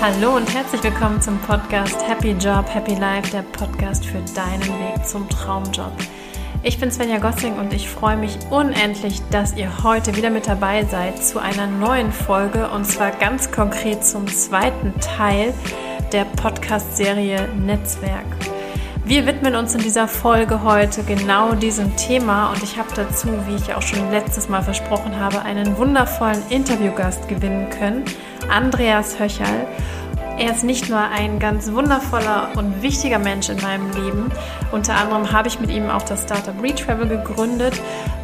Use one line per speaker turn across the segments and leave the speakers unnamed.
Hallo und herzlich willkommen zum Podcast Happy Job, Happy Life, der Podcast für deinen Weg zum Traumjob. Ich bin Svenja Gossing und ich freue mich unendlich, dass ihr heute wieder mit dabei seid zu einer neuen Folge und zwar ganz konkret zum zweiten Teil der Podcast-Serie Netzwerk. Wir widmen uns in dieser Folge heute genau diesem Thema und ich habe dazu, wie ich auch schon letztes Mal versprochen habe, einen wundervollen Interviewgast gewinnen können, Andreas Höcherl. Er ist nicht nur ein ganz wundervoller und wichtiger Mensch in meinem Leben, unter anderem habe ich mit ihm auch das Startup Retravel gegründet,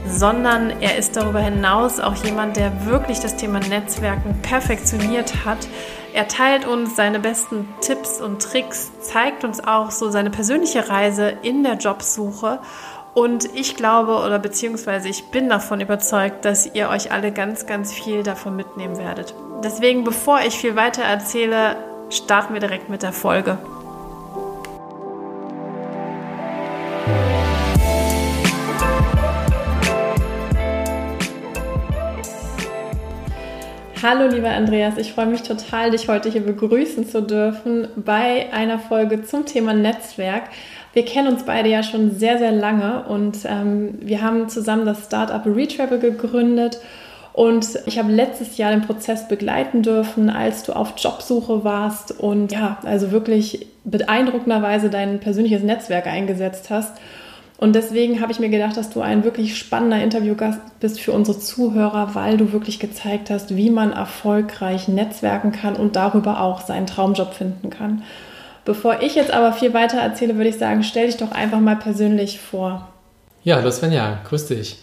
sondern er ist darüber hinaus auch jemand, der wirklich das Thema Netzwerken perfektioniert hat. Er teilt uns seine besten Tipps und Tricks, zeigt uns auch so seine persönliche Reise in der Jobsuche und ich glaube oder beziehungsweise ich bin davon überzeugt, dass ihr euch alle ganz, ganz viel davon mitnehmen werdet. Deswegen, bevor ich viel weiter erzähle, starten wir direkt mit der Folge. Hallo lieber Andreas, ich freue mich total, dich heute hier begrüßen zu dürfen bei einer Folge zum Thema Netzwerk. Wir kennen uns beide ja schon sehr, sehr lange und ähm, wir haben zusammen das Startup Retravel gegründet und ich habe letztes Jahr den Prozess begleiten dürfen, als du auf Jobsuche warst und ja, also wirklich beeindruckenderweise dein persönliches Netzwerk eingesetzt hast. Und deswegen habe ich mir gedacht, dass du ein wirklich spannender Interviewgast bist für unsere Zuhörer, weil du wirklich gezeigt hast, wie man erfolgreich netzwerken kann und darüber auch seinen Traumjob finden kann. Bevor ich jetzt aber viel weiter erzähle, würde ich sagen, stell dich doch einfach mal persönlich vor.
Ja, hallo Svenja, grüß dich.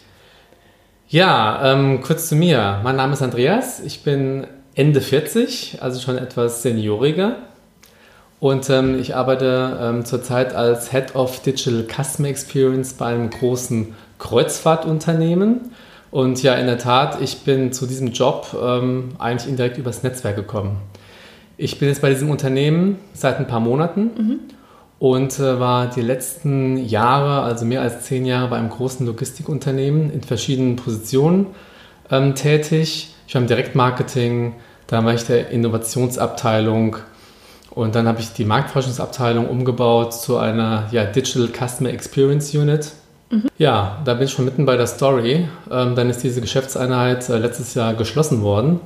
Ja, ähm, kurz zu mir. Mein Name ist Andreas. Ich bin Ende 40, also schon etwas senioriger. Und ähm, ich arbeite ähm, zurzeit als Head of Digital Customer Experience bei einem großen Kreuzfahrtunternehmen. Und ja, in der Tat, ich bin zu diesem Job ähm, eigentlich indirekt übers Netzwerk gekommen. Ich bin jetzt bei diesem Unternehmen seit ein paar Monaten mhm und äh, war die letzten Jahre, also mehr als zehn Jahre, bei einem großen Logistikunternehmen in verschiedenen Positionen ähm, tätig. Ich war im Direktmarketing, da war ich der Innovationsabteilung und dann habe ich die Marktforschungsabteilung umgebaut zu einer ja, Digital Customer Experience Unit. Mhm. Ja, da bin ich schon mitten bei der Story. Ähm, dann ist diese Geschäftseinheit äh, letztes Jahr geschlossen worden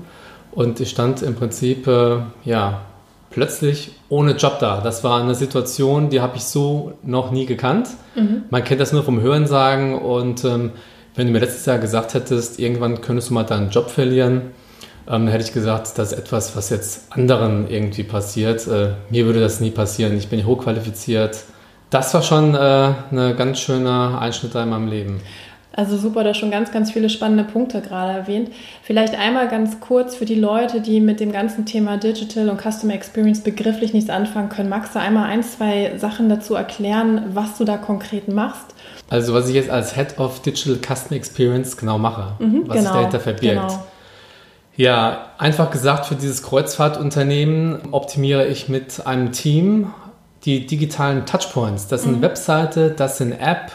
und ich stand im Prinzip äh, ja, plötzlich ohne Job da. Das war eine Situation, die habe ich so noch nie gekannt. Mhm. Man kennt das nur vom Hörensagen und ähm, wenn du mir letztes Jahr gesagt hättest, irgendwann könntest du mal deinen Job verlieren, ähm, dann hätte ich gesagt, das ist etwas, was jetzt anderen irgendwie passiert. Äh, mir würde das nie passieren. Ich bin hochqualifiziert. Das war schon äh, ein ganz schöner Einschnitt in meinem Leben.
Also super, da schon ganz, ganz viele spannende Punkte gerade erwähnt. Vielleicht einmal ganz kurz für die Leute, die mit dem ganzen Thema Digital und Customer Experience begrifflich nichts anfangen können. Magst du einmal ein, zwei Sachen dazu erklären, was du da konkret machst?
Also was ich jetzt als Head of Digital Customer Experience genau mache, mhm, was genau, sich dahinter verbirgt. Genau. Ja, einfach gesagt, für dieses Kreuzfahrtunternehmen optimiere ich mit einem Team die digitalen Touchpoints. Das sind mhm. Webseite, das sind App,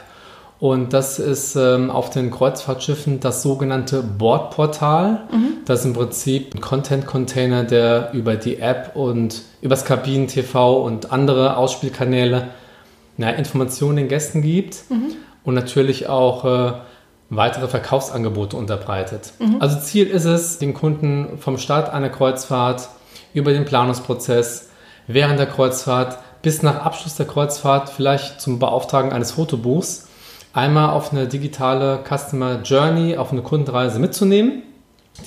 und das ist ähm, auf den Kreuzfahrtschiffen das sogenannte Bordportal. Mhm. Das ist im Prinzip ein Content-Container, der über die App und übers Kabinen-TV und andere Ausspielkanäle na, Informationen den Gästen gibt mhm. und natürlich auch äh, weitere Verkaufsangebote unterbreitet. Mhm. Also Ziel ist es, den Kunden vom Start einer Kreuzfahrt über den Planungsprozess, während der Kreuzfahrt bis nach Abschluss der Kreuzfahrt vielleicht zum Beauftragen eines Fotobuchs einmal auf eine digitale Customer Journey, auf eine Kundenreise mitzunehmen.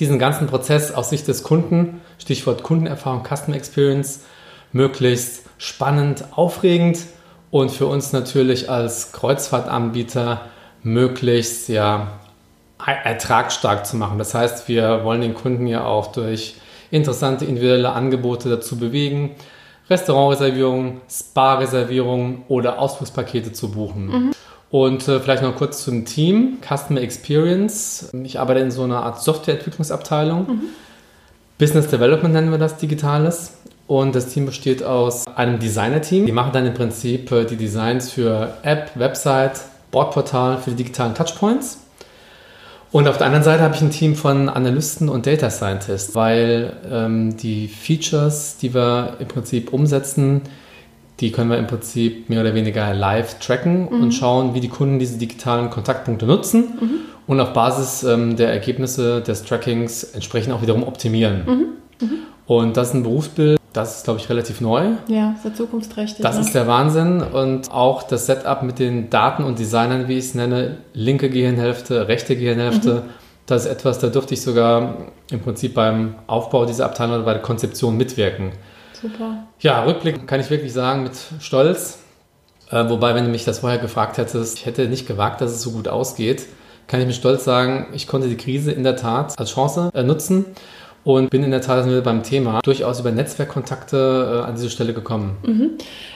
Diesen ganzen Prozess aus Sicht des Kunden, Stichwort Kundenerfahrung, Customer Experience, möglichst spannend, aufregend und für uns natürlich als Kreuzfahrtanbieter möglichst ja, ertragsstark zu machen. Das heißt, wir wollen den Kunden ja auch durch interessante individuelle Angebote dazu bewegen, Restaurantreservierungen, Spa-Reservierungen oder Ausflugspakete zu buchen. Mhm. Und äh, vielleicht noch kurz zum Team, Customer Experience. Ich arbeite in so einer Art Softwareentwicklungsabteilung. Mhm. Business Development nennen wir das Digitales. Und das Team besteht aus einem Designer-Team. Die machen dann im Prinzip äh, die Designs für App, Website, Bordportal, für die digitalen Touchpoints. Und auf der anderen Seite habe ich ein Team von Analysten und Data Scientists, weil ähm, die Features, die wir im Prinzip umsetzen, die können wir im Prinzip mehr oder weniger live tracken mhm. und schauen, wie die Kunden diese digitalen Kontaktpunkte nutzen mhm. und auf Basis ähm, der Ergebnisse des Trackings entsprechend auch wiederum optimieren. Mhm. mhm. Und das ist ein Berufsbild, das ist, glaube ich, relativ neu.
Ja, sehr zukunftsträchtig.
Das ne? ist der Wahnsinn. Und auch das Setup mit den Daten und Designern, wie ich es nenne, linke Gehirnhälfte, rechte Gehirnhälfte, mhm. das ist etwas, da durfte ich sogar im Prinzip beim Aufbau dieser Abteilung oder bei der Konzeption mitwirken. Super. Ja, Rückblick kann ich wirklich sagen mit Stolz. Äh, wobei, wenn du mich das vorher gefragt hättest, ich hätte nicht gewagt, dass es so gut ausgeht, kann ich mit Stolz sagen, ich konnte die Krise in der Tat als Chance äh, nutzen und bin in der Tat beim Thema durchaus über Netzwerkkontakte äh, an diese Stelle gekommen.
Mhm.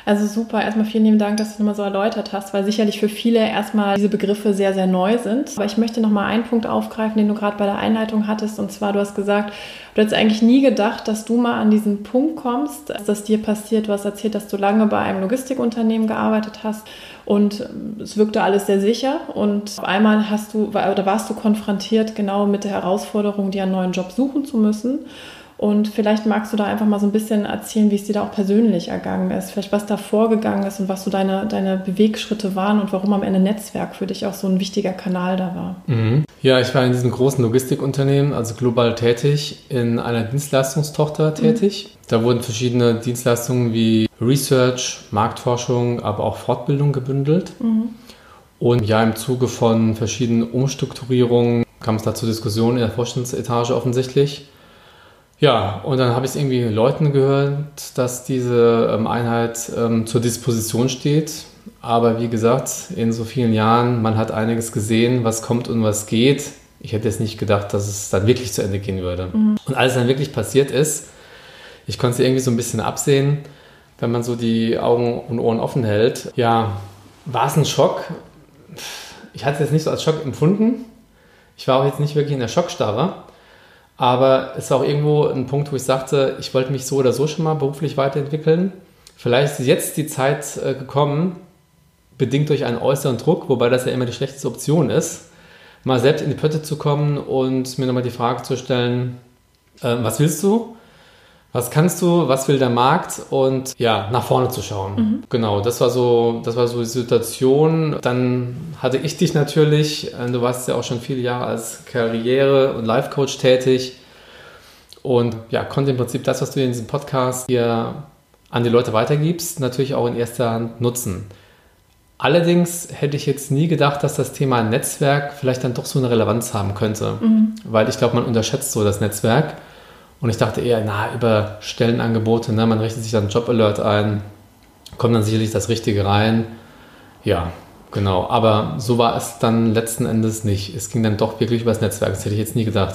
Also super, erstmal vielen lieben Dank, dass du es nochmal so erläutert hast, weil sicherlich für viele erstmal diese Begriffe sehr, sehr neu sind. Aber ich möchte nochmal einen Punkt aufgreifen, den du gerade bei der Einleitung hattest. Und zwar, du hast gesagt, du hättest eigentlich nie gedacht, dass du mal an diesen Punkt kommst, dass dir passiert. Du hast erzählt, dass du lange bei einem Logistikunternehmen gearbeitet hast und es wirkte alles sehr sicher. Und auf einmal hast du, oder warst du konfrontiert genau mit der Herausforderung, dir einen neuen Job suchen zu müssen. Und vielleicht magst du da einfach mal so ein bisschen erzählen, wie es dir da auch persönlich ergangen ist, vielleicht was da vorgegangen ist und was so deine, deine Bewegschritte waren und warum am Ende Netzwerk für dich auch so ein wichtiger Kanal da war.
Mhm. Ja, ich war in diesem großen Logistikunternehmen, also global tätig, in einer Dienstleistungstochter mhm. tätig. Mhm. Da wurden verschiedene Dienstleistungen wie Research, Marktforschung, aber auch Fortbildung gebündelt. Mhm. Und ja, im Zuge von verschiedenen Umstrukturierungen kam es da zur Diskussion in der Vorstandsetage offensichtlich. Ja, und dann habe ich irgendwie Leuten gehört, dass diese ähm, Einheit ähm, zur Disposition steht. Aber wie gesagt, in so vielen Jahren, man hat einiges gesehen, was kommt und was geht. Ich hätte jetzt nicht gedacht, dass es dann wirklich zu Ende gehen würde. Mhm. Und als es dann wirklich passiert ist, ich konnte es irgendwie so ein bisschen absehen, wenn man so die Augen und Ohren offen hält. Ja, war es ein Schock? Ich hatte es jetzt nicht so als Schock empfunden. Ich war auch jetzt nicht wirklich in der Schockstarre. Aber es war auch irgendwo ein Punkt, wo ich sagte, ich wollte mich so oder so schon mal beruflich weiterentwickeln. Vielleicht ist jetzt die Zeit äh, gekommen, bedingt durch einen äußeren Druck, wobei das ja immer die schlechteste Option ist, mal selbst in die Pötte zu kommen und mir nochmal die Frage zu stellen, äh, was willst du? Was kannst du, was will der Markt und ja, nach vorne zu schauen. Mhm. Genau, das war so, das war so die Situation. Dann hatte ich dich natürlich, äh, du warst ja auch schon viele Jahre als Karriere- und Life-Coach tätig und ja, konnte im Prinzip das, was du in diesem Podcast hier an die Leute weitergibst, natürlich auch in erster Hand nutzen. Allerdings hätte ich jetzt nie gedacht, dass das Thema Netzwerk vielleicht dann doch so eine Relevanz haben könnte, mhm. weil ich glaube, man unterschätzt so das Netzwerk. Und ich dachte eher, na, über Stellenangebote, ne, man richtet sich dann Job-Alert ein, kommt dann sicherlich das Richtige rein. Ja, genau. Aber so war es dann letzten Endes nicht. Es ging dann doch wirklich über das Netzwerk. Das hätte ich jetzt nie gedacht.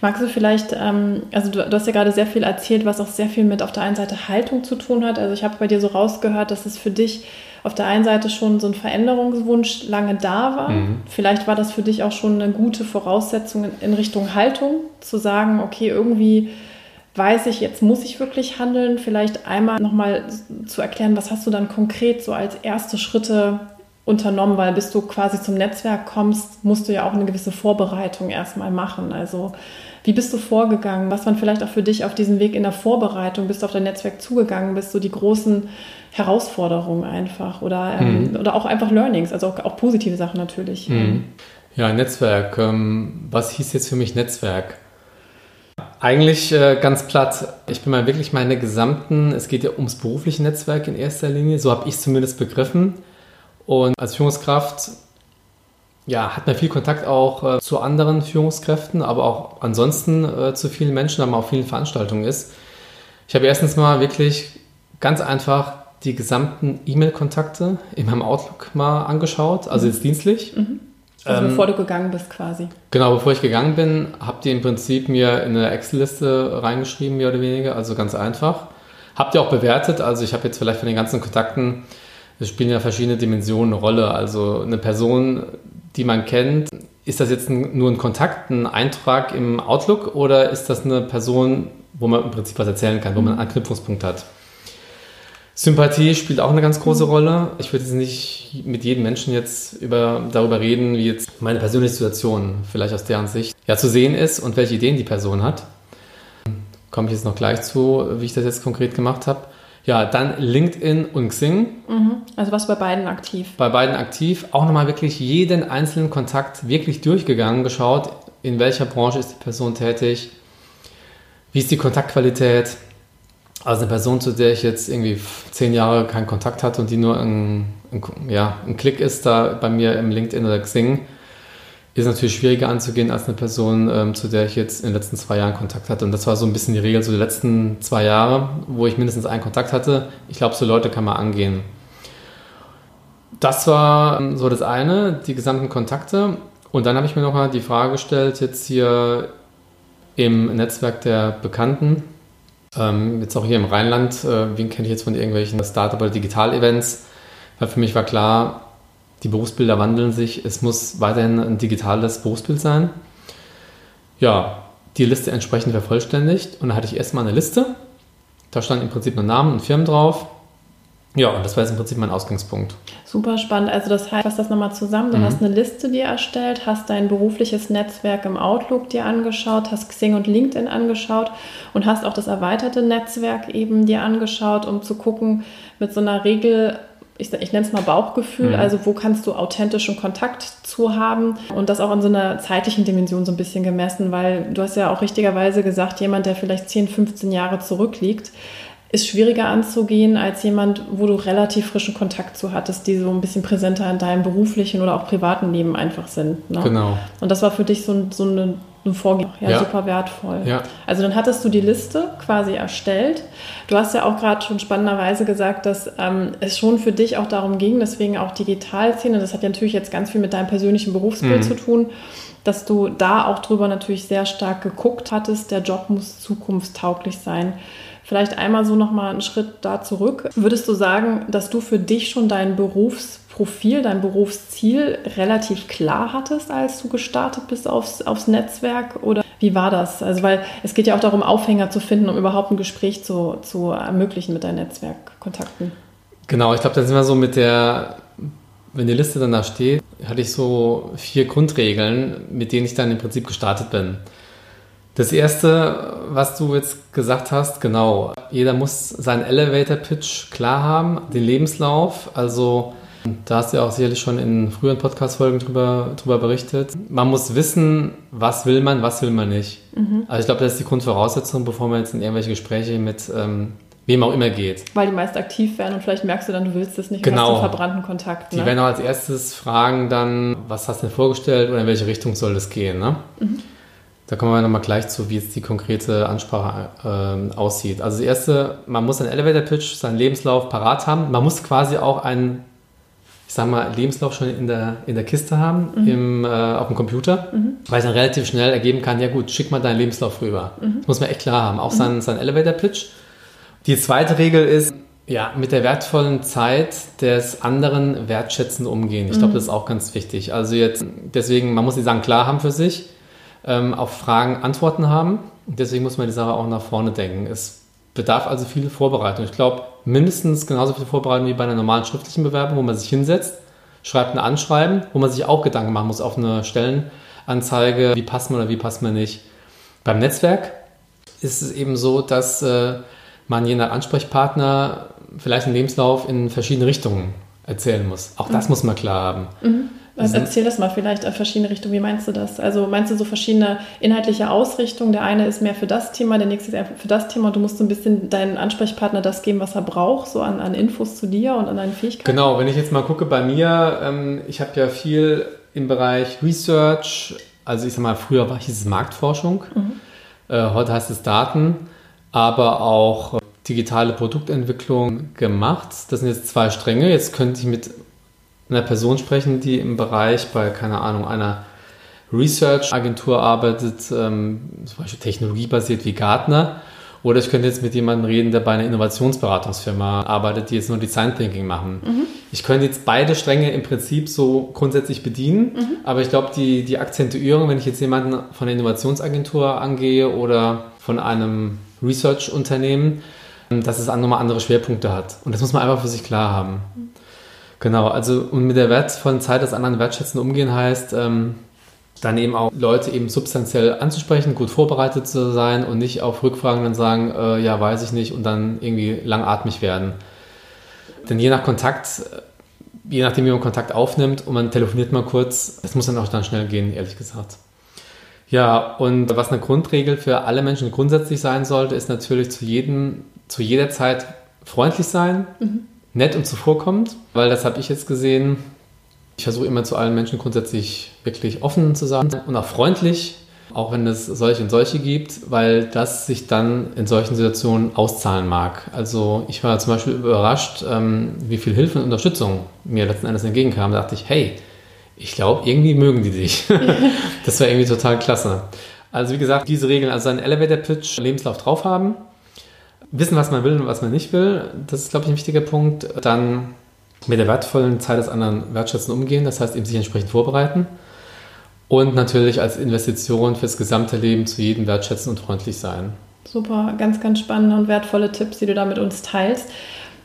Magst du vielleicht, ähm, also du, du, hast ja gerade sehr viel erzählt, was auch sehr viel mit auf der einen Seite Haltung zu tun hat. Also ich habe bei dir so rausgehört, dass es für dich auf der einen Seite schon so ein Veränderungswunsch lange da war. Mhm. Vielleicht war das für dich auch schon eine gute Voraussetzung in Richtung Haltung, zu sagen, okay, irgendwie weiß ich, jetzt muss ich wirklich handeln. Vielleicht einmal nochmal zu erklären, was hast du dann konkret so als erste Schritte unternommen, weil bis du quasi zum Netzwerk kommst, musst du ja auch eine gewisse Vorbereitung erstmal machen. Also wie bist du vorgegangen? Was waren vielleicht auch für dich auf diesem Weg in der Vorbereitung? Bist du auf dein Netzwerk zugegangen? Bist du die großen Herausforderungen einfach oder, ähm, mhm. oder auch einfach Learnings, also auch, auch positive Sachen natürlich. Mhm.
Ja, Netzwerk. Ähm, was hieß jetzt für mich Netzwerk? Eigentlich äh, ganz platt. Ich bin mal wirklich meine gesamten, es geht ja ums berufliche Netzwerk in erster Linie, so habe ich es zumindest begriffen. Und als Führungskraft ja, hat man viel Kontakt auch äh, zu anderen Führungskräften, aber auch ansonsten äh, zu vielen Menschen, da man auf vielen Veranstaltungen ist. Ich habe erstens mal wirklich ganz einfach die gesamten E-Mail-Kontakte in meinem Outlook mal angeschaut, also mhm. jetzt dienstlich. Mhm.
Also ähm, bevor du gegangen bist quasi.
Genau, bevor ich gegangen bin, habt ihr im Prinzip mir in eine Excel-Liste reingeschrieben, mehr oder weniger, also ganz einfach. Habt ihr auch bewertet, also ich habe jetzt vielleicht von den ganzen Kontakten, es spielen ja verschiedene Dimensionen eine Rolle. Also eine Person, die man kennt, ist das jetzt nur ein Kontakt, ein Eintrag im Outlook oder ist das eine Person, wo man im Prinzip was erzählen kann, wo man einen Anknüpfungspunkt hat. Sympathie spielt auch eine ganz große mhm. Rolle. Ich würde jetzt nicht mit jedem Menschen jetzt über, darüber reden, wie jetzt meine persönliche Situation vielleicht aus deren Sicht ja zu sehen ist und welche Ideen die Person hat. Komme ich jetzt noch gleich zu, wie ich das jetzt konkret gemacht habe. Ja, dann LinkedIn und Xing.
Mhm. Also was bei beiden aktiv?
Bei beiden aktiv. Auch nochmal wirklich jeden einzelnen Kontakt wirklich durchgegangen, geschaut, in welcher Branche ist die Person tätig, wie ist die Kontaktqualität, also eine Person, zu der ich jetzt irgendwie zehn Jahre keinen Kontakt hatte und die nur ein, ein, ja, ein Klick ist da bei mir im LinkedIn oder Xing, ist natürlich schwieriger anzugehen als eine Person, ähm, zu der ich jetzt in den letzten zwei Jahren Kontakt hatte. Und das war so ein bisschen die Regel, so die letzten zwei Jahre, wo ich mindestens einen Kontakt hatte. Ich glaube, so Leute kann man angehen. Das war ähm, so das eine, die gesamten Kontakte. Und dann habe ich mir noch mal die Frage gestellt, jetzt hier im Netzwerk der Bekannten, ähm, jetzt auch hier im Rheinland, äh, wen kenne ich jetzt von irgendwelchen Startup- oder Digital-Events? Weil für mich war klar, die Berufsbilder wandeln sich. Es muss weiterhin ein digitales Berufsbild sein. Ja, die Liste entsprechend vervollständigt. Und dann hatte ich erstmal eine Liste. Da stand im Prinzip nur Namen und Firmen drauf. Ja, und das war jetzt im Prinzip mein Ausgangspunkt.
Super spannend. Also das heißt, fass das nochmal zusammen. Du mhm. hast eine Liste dir erstellt, hast dein berufliches Netzwerk im Outlook dir angeschaut, hast Xing und LinkedIn angeschaut und hast auch das erweiterte Netzwerk eben dir angeschaut, um zu gucken, mit so einer Regel, ich, ich nenne es mal Bauchgefühl, mhm. also wo kannst du authentischen Kontakt zu haben und das auch in so einer zeitlichen Dimension so ein bisschen gemessen, weil du hast ja auch richtigerweise gesagt, jemand, der vielleicht 10, 15 Jahre zurückliegt, ist schwieriger anzugehen als jemand, wo du relativ frischen Kontakt zu hattest, die so ein bisschen präsenter in deinem beruflichen oder auch privaten Leben einfach sind.
Ne? Genau.
Und das war für dich so, so eine, ein Vorgehen, ja, ja, super wertvoll. Ja. Also dann hattest du die Liste quasi erstellt. Du hast ja auch gerade schon spannenderweise gesagt, dass ähm, es schon für dich auch darum ging, deswegen auch Digitalszene, das hat ja natürlich jetzt ganz viel mit deinem persönlichen Berufsbild mhm. zu tun, dass du da auch drüber natürlich sehr stark geguckt hattest, der Job muss zukunftstauglich sein. Vielleicht einmal so nochmal einen Schritt da zurück. Würdest du sagen, dass du für dich schon dein Berufsprofil, dein Berufsziel relativ klar hattest, als du gestartet bist aufs, aufs Netzwerk? Oder wie war das? Also, weil es geht ja auch darum, Aufhänger zu finden, um überhaupt ein Gespräch zu, zu ermöglichen mit deinen Netzwerkkontakten.
Genau, ich glaube, da sind wir so mit der, wenn die Liste dann da steht, hatte ich so vier Grundregeln, mit denen ich dann im Prinzip gestartet bin. Das erste, was du jetzt gesagt hast, genau, jeder muss seinen Elevator-Pitch klar haben, den Lebenslauf. Also, da hast du ja auch sicherlich schon in früheren Podcast-Folgen drüber, drüber berichtet. Man muss wissen, was will man, was will man nicht. Mhm. Also, ich glaube, das ist die Grundvoraussetzung, bevor man jetzt in irgendwelche Gespräche mit ähm, wem auch immer geht.
Weil die meist aktiv werden und vielleicht merkst du dann, du willst es nicht genau. und verbrannten Kontakt.
Ne? Die werden auch als erstes fragen dann, was hast du denn vorgestellt oder in welche Richtung soll das gehen. Ne? Mhm. Da kommen wir nochmal gleich zu, wie jetzt die konkrete Ansprache äh, aussieht. Also das erste, man muss einen Elevator-Pitch, seinen Lebenslauf parat haben. Man muss quasi auch einen, ich sag mal, Lebenslauf schon in der, in der Kiste haben, mhm. im, äh, auf dem Computer, mhm. weil es dann relativ schnell ergeben kann, ja gut, schick mal deinen Lebenslauf rüber. Mhm. Das muss man echt klar haben. Auch sein, mhm. sein Elevator-Pitch. Die zweite Regel ist, ja, mit der wertvollen Zeit des anderen wertschätzend umgehen. Ich glaube, mhm. das ist auch ganz wichtig. Also jetzt, deswegen, man muss die Sachen klar haben für sich ähm, auf Fragen Antworten haben. Deswegen muss man die Sache auch nach vorne denken. Es bedarf also viel Vorbereitung. Ich glaube, mindestens genauso viel Vorbereitung wie bei einer normalen schriftlichen Bewerbung, wo man sich hinsetzt, schreibt ein Anschreiben, wo man sich auch Gedanken machen muss auf eine Stellenanzeige, wie passt man oder wie passt man nicht. Beim Netzwerk ist es eben so, dass äh, man je nach Ansprechpartner vielleicht einen Lebenslauf in verschiedene Richtungen erzählen muss. Auch das mhm. muss man klar haben. Mhm.
Also erzähl das mal vielleicht in verschiedene Richtungen. Wie meinst du das? Also meinst du so verschiedene inhaltliche Ausrichtungen? Der eine ist mehr für das Thema, der nächste ist eher für das Thema. Du musst so ein bisschen deinen Ansprechpartner das geben, was er braucht, so an, an Infos zu dir und an deinen Fähigkeiten.
Genau, wenn ich jetzt mal gucke bei mir, ähm, ich habe ja viel im Bereich Research, also ich sag mal, früher war hieß es Marktforschung, mhm. äh, heute heißt es Daten, aber auch digitale Produktentwicklung gemacht. Das sind jetzt zwei Stränge. Jetzt könnte ich mit einer Person sprechen, die im Bereich bei, keine Ahnung, einer Research-Agentur arbeitet, ähm, zum Beispiel technologiebasiert wie Gartner. Oder ich könnte jetzt mit jemandem reden, der bei einer Innovationsberatungsfirma arbeitet, die jetzt nur Design Thinking machen. Mhm. Ich könnte jetzt beide Stränge im Prinzip so grundsätzlich bedienen, mhm. aber ich glaube, die, die Akzentuierung, wenn ich jetzt jemanden von der Innovationsagentur angehe oder von einem Research-Unternehmen, dass es nochmal andere Schwerpunkte hat. Und das muss man einfach für sich klar haben. Genau, also und mit der wertvollen Zeit des anderen wertschätzen umgehen heißt, ähm, dann eben auch Leute eben substanziell anzusprechen, gut vorbereitet zu sein und nicht auf Rückfragen dann sagen, äh, ja, weiß ich nicht und dann irgendwie langatmig werden. Denn je nach Kontakt, je nachdem, wie man Kontakt aufnimmt und man telefoniert mal kurz, es muss dann auch dann schnell gehen, ehrlich gesagt. Ja, und was eine Grundregel für alle Menschen grundsätzlich sein sollte, ist natürlich zu jedem, zu jeder Zeit freundlich sein, mhm. Nett und zuvorkommend, weil das habe ich jetzt gesehen. Ich versuche immer zu allen Menschen grundsätzlich wirklich offen zu sein und auch freundlich, auch wenn es solche und solche gibt, weil das sich dann in solchen Situationen auszahlen mag. Also ich war zum Beispiel überrascht, ähm, wie viel Hilfe und Unterstützung mir letzten Endes entgegenkam. Da dachte ich, hey, ich glaube, irgendwie mögen die dich. das war irgendwie total klasse. Also wie gesagt, diese Regeln, also einen Elevator-Pitch, Lebenslauf drauf haben, wissen, was man will und was man nicht will, das ist, glaube ich, ein wichtiger Punkt. Dann mit der wertvollen Zeit des anderen wertschätzen umgehen, das heißt eben sich entsprechend vorbereiten. Und natürlich als Investition fürs gesamte Leben zu jedem wertschätzen und freundlich sein.
Super, ganz, ganz spannende und wertvolle Tipps, die du da mit uns teilst.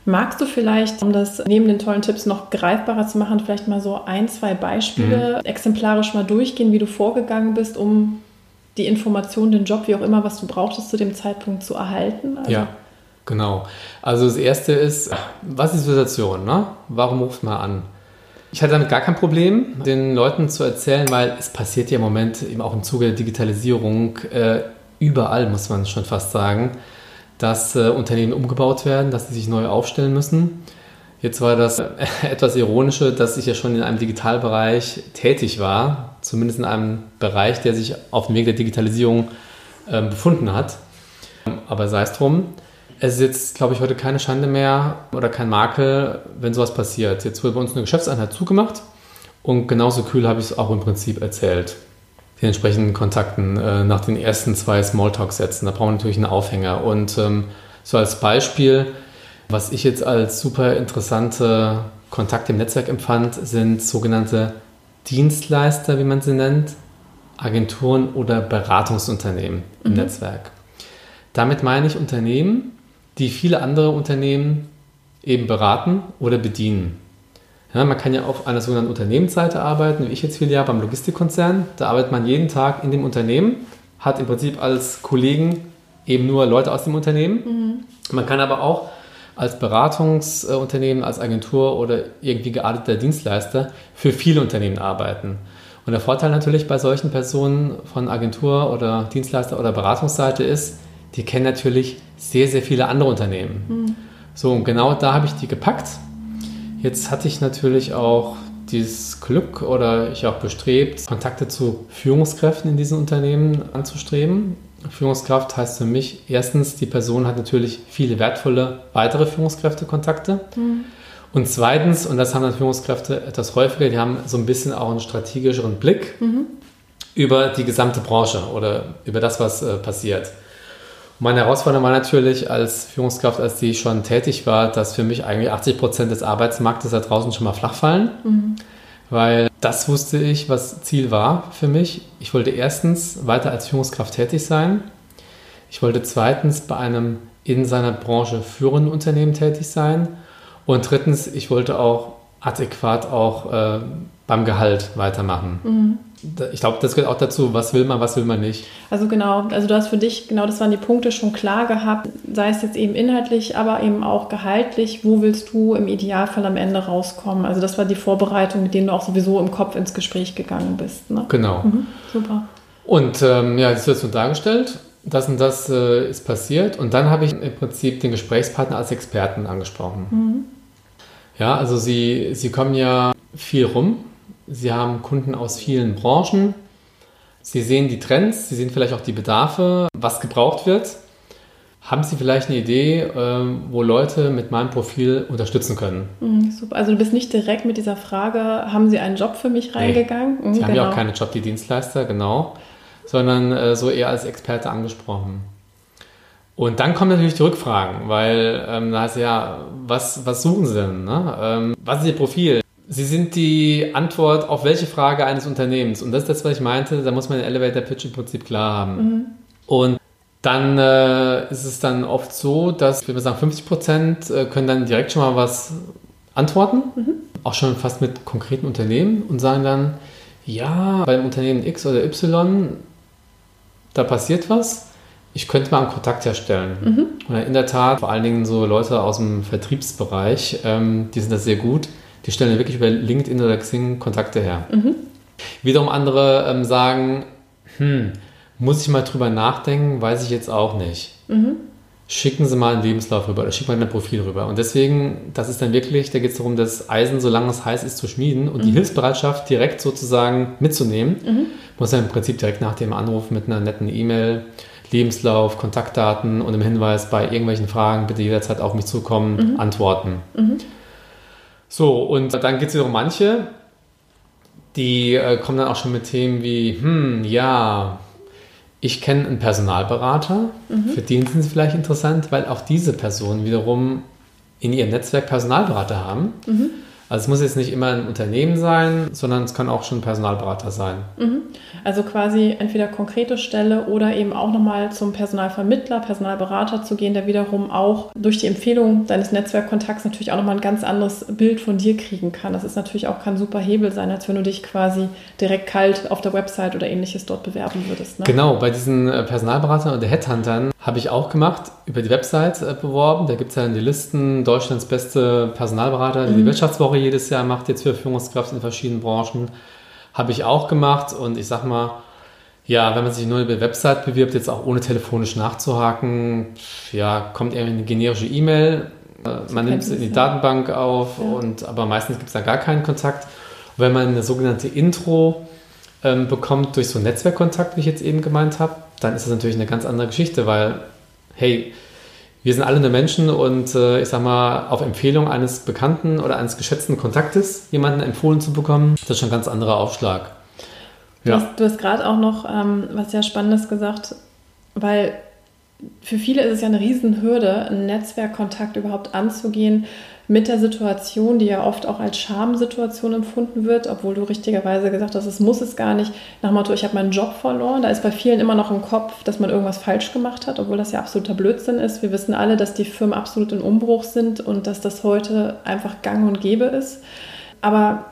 Magst du vielleicht, um das neben den tollen Tipps noch greifbarer zu machen, vielleicht mal so ein, zwei Beispiele mhm. exemplarisch mal durchgehen, wie du vorgegangen bist, um die Information, den Job, wie auch immer, was du brauchtest zu dem Zeitpunkt zu erhalten?
Also ja, genau. Also das Erste ist, was ist die Situation? Ne? Warum rufst du mal an? Ich hatte damit gar kein Problem, den Leuten zu erzählen, weil es passiert ja im Moment eben auch im Zuge der Digitalisierung äh, überall, muss man schon fast sagen dass äh, Unternehmen umgebaut werden, dass sie sich neu aufstellen müssen. Jetzt war das äh, etwas Ironische, dass ich ja schon in einem Digitalbereich tätig war, zumindest in einem Bereich, der sich auf dem Weg der Digitalisierung äh, befunden hat. Aber sei es drum. Es ist jetzt, glaube ich, heute keine Schande mehr oder kein Makel, wenn sowas passiert. Jetzt wurde bei uns eine Geschäftseinheit zugemacht und genauso kühl habe ich es auch im Prinzip erzählt den entsprechenden Kontakten äh, nach den ersten zwei Smalltalk-Sätzen. Da brauchen wir natürlich einen Aufhänger. Und ähm, so als Beispiel, was ich jetzt als super interessante Kontakte im Netzwerk empfand, sind sogenannte Dienstleister, wie man sie nennt, Agenturen oder Beratungsunternehmen im mhm. Netzwerk. Damit meine ich Unternehmen, die viele andere Unternehmen eben beraten oder bedienen. Ja, man kann ja auf einer sogenannten Unternehmensseite arbeiten, wie ich jetzt viele Jahre beim Logistikkonzern. Da arbeitet man jeden Tag in dem Unternehmen, hat im Prinzip als Kollegen eben nur Leute aus dem Unternehmen. Mhm. Man kann aber auch als Beratungsunternehmen, als Agentur oder irgendwie gearteter Dienstleister für viele Unternehmen arbeiten. Und der Vorteil natürlich bei solchen Personen von Agentur oder Dienstleister oder Beratungsseite ist, die kennen natürlich sehr, sehr viele andere Unternehmen. Mhm. So, und genau da habe ich die gepackt Jetzt hatte ich natürlich auch dieses Glück oder ich auch bestrebt, Kontakte zu Führungskräften in diesen Unternehmen anzustreben. Führungskraft heißt für mich erstens, die Person hat natürlich viele wertvolle weitere Führungskräftekontakte. Mhm. Und zweitens, und das haben dann Führungskräfte etwas häufiger, die haben so ein bisschen auch einen strategischeren Blick mhm. über die gesamte Branche oder über das, was äh, passiert. Meine Herausforderung war natürlich als Führungskraft, als die schon tätig war, dass für mich eigentlich 80 Prozent des Arbeitsmarktes da draußen schon mal flach fallen. Mhm. Weil das wusste ich, was Ziel war für mich. Ich wollte erstens weiter als Führungskraft tätig sein. Ich wollte zweitens bei einem in seiner Branche führenden Unternehmen tätig sein. Und drittens, ich wollte auch adäquat auch äh, beim Gehalt weitermachen. Mhm ich glaube, das gehört auch dazu, was will man, was will man nicht.
Also genau, also du hast für dich, genau das waren die Punkte schon klar gehabt, sei es jetzt eben inhaltlich, aber eben auch gehaltlich, wo willst du im Idealfall am Ende rauskommen? Also das war die Vorbereitung, mit denen du auch sowieso im Kopf ins Gespräch gegangen bist. Ne?
Genau. Mhm, super. Und ähm, ja, das wird so dargestellt, das und das äh, ist passiert und dann habe ich im Prinzip den Gesprächspartner als Experten angesprochen. Mhm. Ja, also sie, sie kommen ja viel rum Sie haben Kunden aus vielen Branchen. Sie sehen die Trends, Sie sehen vielleicht auch die Bedarfe, was gebraucht wird. Haben Sie vielleicht eine Idee, ähm, wo Leute mit meinem Profil unterstützen können?
Mhm, super. Also du bist nicht direkt mit dieser Frage, haben Sie einen Job für mich reingegangen?
Nee. Mhm, Sie genau. haben ja auch keine Job, die Dienstleister, genau, sondern äh, so eher als Experte angesprochen. Und dann kommen natürlich die Rückfragen, weil ähm, da heißt ja, was, was suchen Sie denn? Ne? Ähm, was ist Ihr Profil? Sie sind die Antwort auf welche Frage eines Unternehmens. Und das ist das, was ich meinte. Da muss man den Elevator Pitch im Prinzip klar haben. Mhm. Und dann äh, ist es dann oft so, dass, ich würde sagen, 50 Prozent äh, können dann direkt schon mal was antworten, mhm. auch schon fast mit konkreten Unternehmen und sagen dann, ja, beim Unternehmen X oder Y, da passiert was, ich könnte mal einen Kontakt herstellen. Mhm. Und in der Tat, vor allen Dingen so Leute aus dem Vertriebsbereich, ähm, die sind das sehr gut, die stellen wirklich über LinkedIn oder Xing Kontakte her. Mhm. Wiederum andere ähm, sagen, hm, muss ich mal drüber nachdenken, weiß ich jetzt auch nicht. Mhm. Schicken Sie mal einen Lebenslauf rüber oder schicken mal ein Profil rüber. Und deswegen, das ist dann wirklich, da geht es darum, das Eisen, solange es heiß ist, zu schmieden und mhm. die Hilfsbereitschaft direkt sozusagen mitzunehmen. Mhm. Muss dann im Prinzip direkt nach dem Anruf mit einer netten E-Mail, Lebenslauf, Kontaktdaten und einem Hinweis bei irgendwelchen Fragen bitte jederzeit auf mich zukommen, mhm. antworten. Mhm. So, und dann gibt es wiederum manche, die äh, kommen dann auch schon mit Themen wie, hm, ja, ich kenne einen Personalberater, mhm. für den sind sie vielleicht interessant, weil auch diese Personen wiederum in ihrem Netzwerk Personalberater haben. Mhm. Also es muss jetzt nicht immer ein Unternehmen sein, sondern es kann auch schon ein Personalberater sein.
Mhm. Also quasi entweder konkrete Stelle oder eben auch nochmal zum Personalvermittler, Personalberater zu gehen, der wiederum auch durch die Empfehlung deines Netzwerkkontakts natürlich auch nochmal ein ganz anderes Bild von dir kriegen kann. Das ist natürlich auch kein super Hebel sein, als wenn du dich quasi direkt kalt auf der Website oder ähnliches dort bewerben würdest.
Ne? Genau, bei diesen äh, Personalberatern oder Headhuntern habe ich auch gemacht, über die Website äh, beworben. Da gibt es ja die Listen Deutschlands beste Personalberater, die mhm. die Wirtschaftswoche jedes Jahr macht, jetzt für Führungskräfte in verschiedenen Branchen. Habe ich auch gemacht und ich sag mal, ja, wenn man sich nur über Website bewirbt, jetzt auch ohne telefonisch nachzuhaken, ja, kommt irgendwie eine generische E-Mail, man nimmt es in die Datenbank auf, ja. und, aber meistens gibt es da gar keinen Kontakt. Und wenn man eine sogenannte Intro ähm, bekommt durch so einen Netzwerkkontakt, wie ich jetzt eben gemeint habe, dann ist das natürlich eine ganz andere Geschichte, weil, hey, wir sind alle nur Menschen und äh, ich sag mal, auf Empfehlung eines bekannten oder eines geschätzten Kontaktes jemanden empfohlen zu bekommen, das ist schon ein ganz anderer Aufschlag.
Ja. Du hast, hast gerade auch noch ähm, was sehr Spannendes gesagt, weil für viele ist es ja eine Riesenhürde, einen Netzwerkkontakt überhaupt anzugehen mit der Situation, die ja oft auch als Schamsituation empfunden wird, obwohl du richtigerweise gesagt hast, es muss es gar nicht. Nach dem Motto, ich habe meinen Job verloren. Da ist bei vielen immer noch im Kopf, dass man irgendwas falsch gemacht hat, obwohl das ja absoluter Blödsinn ist. Wir wissen alle, dass die Firmen absolut in Umbruch sind und dass das heute einfach gang und gäbe ist. Aber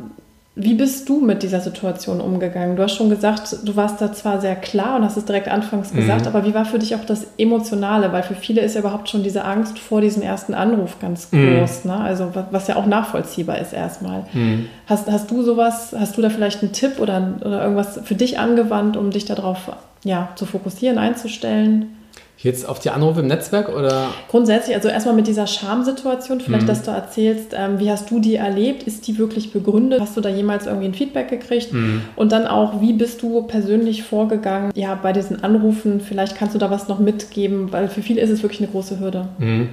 wie bist du mit dieser Situation umgegangen? Du hast schon gesagt, du warst da zwar sehr klar und hast es direkt anfangs gesagt, mhm. aber wie war für dich auch das Emotionale? Weil für viele ist ja überhaupt schon diese Angst vor diesem ersten Anruf ganz mhm. groß. Mhm. Ne? Also was ja auch nachvollziehbar ist erstmal. Mhm. Hast, hast du sowas, hast du da vielleicht einen Tipp oder, oder irgendwas für dich angewandt, um dich darauf ja, zu fokussieren, einzustellen?
Jetzt auf die Anrufe im Netzwerk oder?
Grundsätzlich, also erstmal mit dieser Schamsituation, vielleicht, mhm. dass du erzählst, ähm, wie hast du die erlebt? Ist die wirklich begründet? Hast du da jemals irgendwie ein Feedback gekriegt? Mhm. Und dann auch, wie bist du persönlich vorgegangen? Ja, bei diesen Anrufen, vielleicht kannst du da was noch mitgeben, weil für viele ist es wirklich eine große Hürde.
Mhm.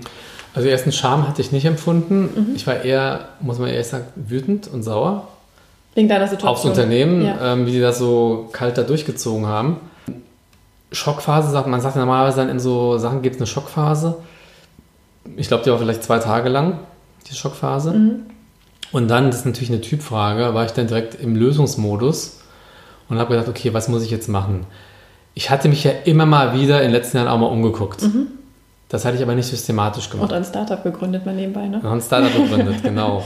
Also ersten Scham hatte ich nicht empfunden. Mhm. Ich war eher, muss man ehrlich sagen, wütend und sauer.
Wegen deiner Situation.
Aufs Unternehmen, ja. ähm, wie die das so kalt da durchgezogen haben. Schockphase, sagt man sagt ja normalerweise dann in so Sachen gibt es eine Schockphase. Ich glaube, die war vielleicht zwei Tage lang, die Schockphase. Mhm. Und dann, das ist natürlich eine Typfrage, war ich dann direkt im Lösungsmodus und habe gedacht, okay, was muss ich jetzt machen? Ich hatte mich ja immer mal wieder in den letzten Jahren auch mal umgeguckt. Mhm. Das hatte ich aber nicht systematisch gemacht.
Und ein Startup gegründet, mal nebenbei, ne?
Und ein Startup gegründet, genau.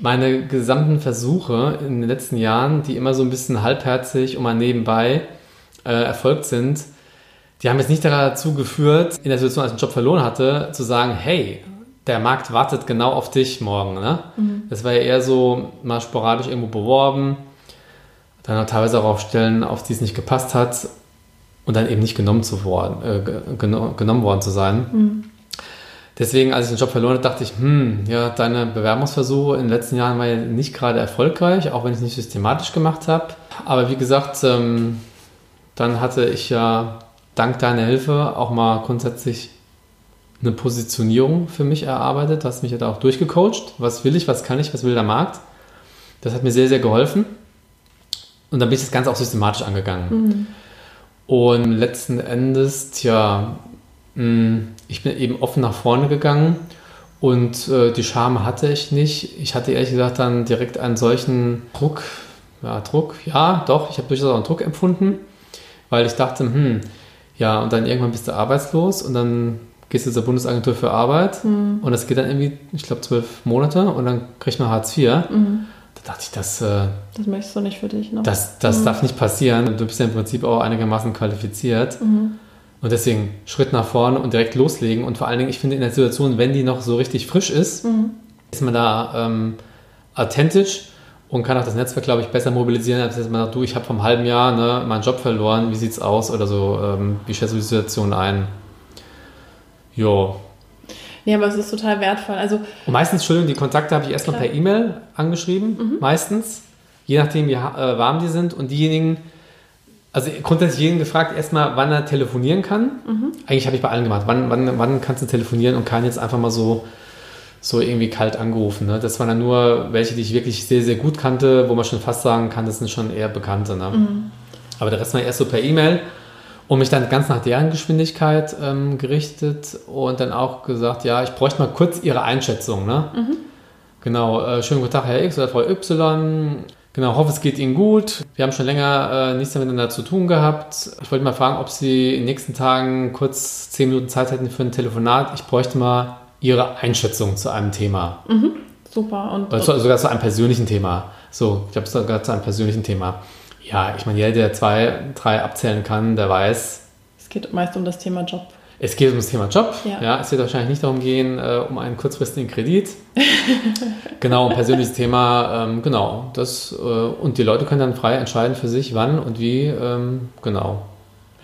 Meine gesamten Versuche in den letzten Jahren, die immer so ein bisschen halbherzig und mal nebenbei äh, erfolgt sind, die haben jetzt nicht dazu geführt, in der Situation, als ich einen Job verloren hatte, zu sagen, hey, der Markt wartet genau auf dich morgen. Ne? Mhm. Das war ja eher so mal sporadisch irgendwo beworben, dann auch teilweise auch auf Stellen, auf die es nicht gepasst hat und dann eben nicht genommen, zu worden, äh, genommen worden zu sein. Mhm. Deswegen, als ich den Job verloren habe, dachte ich, hm, ja, deine Bewerbungsversuche in den letzten Jahren waren ja nicht gerade erfolgreich, auch wenn ich es nicht systematisch gemacht habe. Aber wie gesagt, ähm, dann hatte ich ja dank deiner Hilfe auch mal grundsätzlich eine Positionierung für mich erarbeitet. Du hast mich ja da auch durchgecoacht. Was will ich, was kann ich, was will der Markt? Das hat mir sehr, sehr geholfen. Und dann bin ich das Ganze auch systematisch angegangen. Mhm. Und letzten Endes, tja, mm, ich bin eben offen nach vorne gegangen und äh, die Scham hatte ich nicht. Ich hatte ehrlich gesagt dann direkt einen solchen Druck, ja, Druck, ja, doch, ich habe durchaus auch einen Druck empfunden weil ich dachte, hm, Ja, und dann irgendwann bist du arbeitslos und dann gehst du zur Bundesagentur für Arbeit mhm. und das geht dann irgendwie, ich glaube, zwölf Monate und dann kriegt man Hartz IV. Mhm. Da dachte ich, das. Äh,
das möchtest du nicht für dich, ne?
Das, das mhm. darf nicht passieren. Du bist ja im Prinzip auch einigermaßen qualifiziert. Mhm. Und deswegen Schritt nach vorne und direkt loslegen. Und vor allen Dingen, ich finde in der Situation, wenn die noch so richtig frisch ist, mhm. ist man da ähm, authentisch und kann auch das Netzwerk, glaube ich, besser mobilisieren, als wenn man sagt, du, ich habe vom halben Jahr ne, meinen Job verloren, wie sieht's aus oder so, ähm, wie schätzt du die Situation ein? Jo.
Ja, aber es ist total wertvoll. Also,
und meistens, Entschuldigung, die Kontakte habe ich erstmal per E-Mail angeschrieben, mhm. meistens, je nachdem, wie äh, warm die sind. Und diejenigen, also grundsätzlich jeden gefragt, erstmal, wann er telefonieren kann. Mhm. Eigentlich habe ich bei allen gemacht. Wann, wann, wann kannst du telefonieren und kann jetzt einfach mal so so irgendwie kalt angerufen. Ne? Das waren dann nur welche, die ich wirklich sehr, sehr gut kannte, wo man schon fast sagen kann, das sind schon eher Bekannte. Ne? Mhm. Aber der Rest war erst so per E-Mail und mich dann ganz nach deren Geschwindigkeit ähm, gerichtet und dann auch gesagt, ja, ich bräuchte mal kurz Ihre Einschätzung. Ne? Mhm. Genau, äh, schönen guten Tag, Herr X oder Frau Y. Genau, hoffe, es geht Ihnen gut. Wir haben schon länger äh, nichts miteinander zu tun gehabt. Ich wollte mal fragen, ob Sie in den nächsten Tagen kurz zehn Minuten Zeit hätten für ein Telefonat. Ich bräuchte mal Ihre Einschätzung zu einem Thema. Mhm,
super. Und,
Oder sogar zu einem persönlichen Thema. So, ich glaube sogar zu einem persönlichen Thema. Ja, ich meine, jeder, der zwei, drei abzählen kann, der weiß.
Es geht meist um das Thema Job.
Es geht um das Thema Job. Ja. ja es wird wahrscheinlich nicht darum gehen, äh, um einen kurzfristigen Kredit. genau, ein persönliches Thema. Ähm, genau, das äh, und die Leute können dann frei entscheiden für sich, wann und wie. Ähm, genau,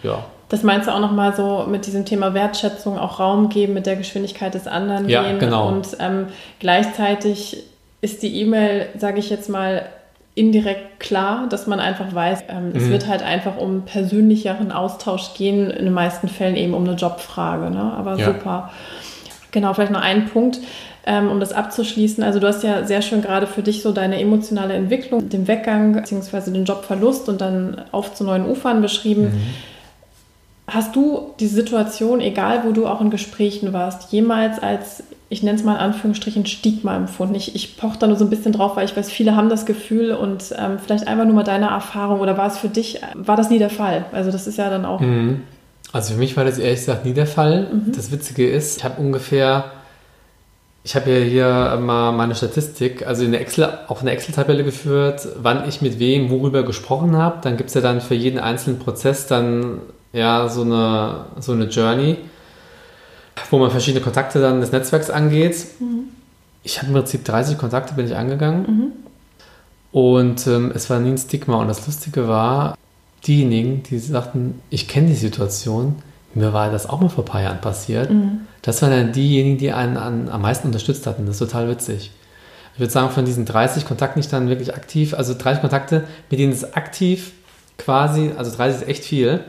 ja.
Das meinst du auch nochmal so mit diesem Thema Wertschätzung, auch Raum geben, mit der Geschwindigkeit des anderen
ja,
gehen.
Genau.
Und ähm, gleichzeitig ist die E-Mail, sage ich jetzt mal, indirekt klar, dass man einfach weiß, ähm, mhm. es wird halt einfach um persönlicheren Austausch gehen, in den meisten Fällen eben um eine Jobfrage. Ne? Aber ja. super. Genau, vielleicht noch ein Punkt, ähm, um das abzuschließen. Also du hast ja sehr schön gerade für dich so deine emotionale Entwicklung, den Weggang bzw. den Jobverlust und dann auf zu neuen Ufern beschrieben. Mhm. Hast du die Situation, egal wo du auch in Gesprächen warst, jemals als, ich nenne es mal in Anführungsstrichen, Stigma empfunden? Ich, ich poche da nur so ein bisschen drauf, weil ich weiß, viele haben das Gefühl und ähm, vielleicht einfach nur mal deine Erfahrung oder war es für dich, war das nie der Fall? Also das ist ja dann auch... Mhm.
Also für mich war das ehrlich gesagt nie der Fall. Mhm. Das Witzige ist, ich habe ungefähr, ich habe ja hier mal meine Statistik, also in der Excel, auf eine Excel-Tabelle geführt, wann ich mit wem worüber gesprochen habe. Dann gibt es ja dann für jeden einzelnen Prozess dann ja, so eine, so eine Journey, wo man verschiedene Kontakte dann des Netzwerks angeht. Mhm. Ich habe im Prinzip 30 Kontakte bin ich angegangen mhm. und ähm, es war nie ein Stigma. Und das Lustige war, diejenigen, die sagten, ich kenne die Situation, mir war das auch mal vor ein paar Jahren passiert. Mhm. Das waren dann diejenigen, die einen an, am meisten unterstützt hatten. Das ist total witzig. Ich würde sagen, von diesen 30 Kontakten nicht dann wirklich aktiv, also 30 Kontakte, mit denen es aktiv quasi, also 30 ist echt viel,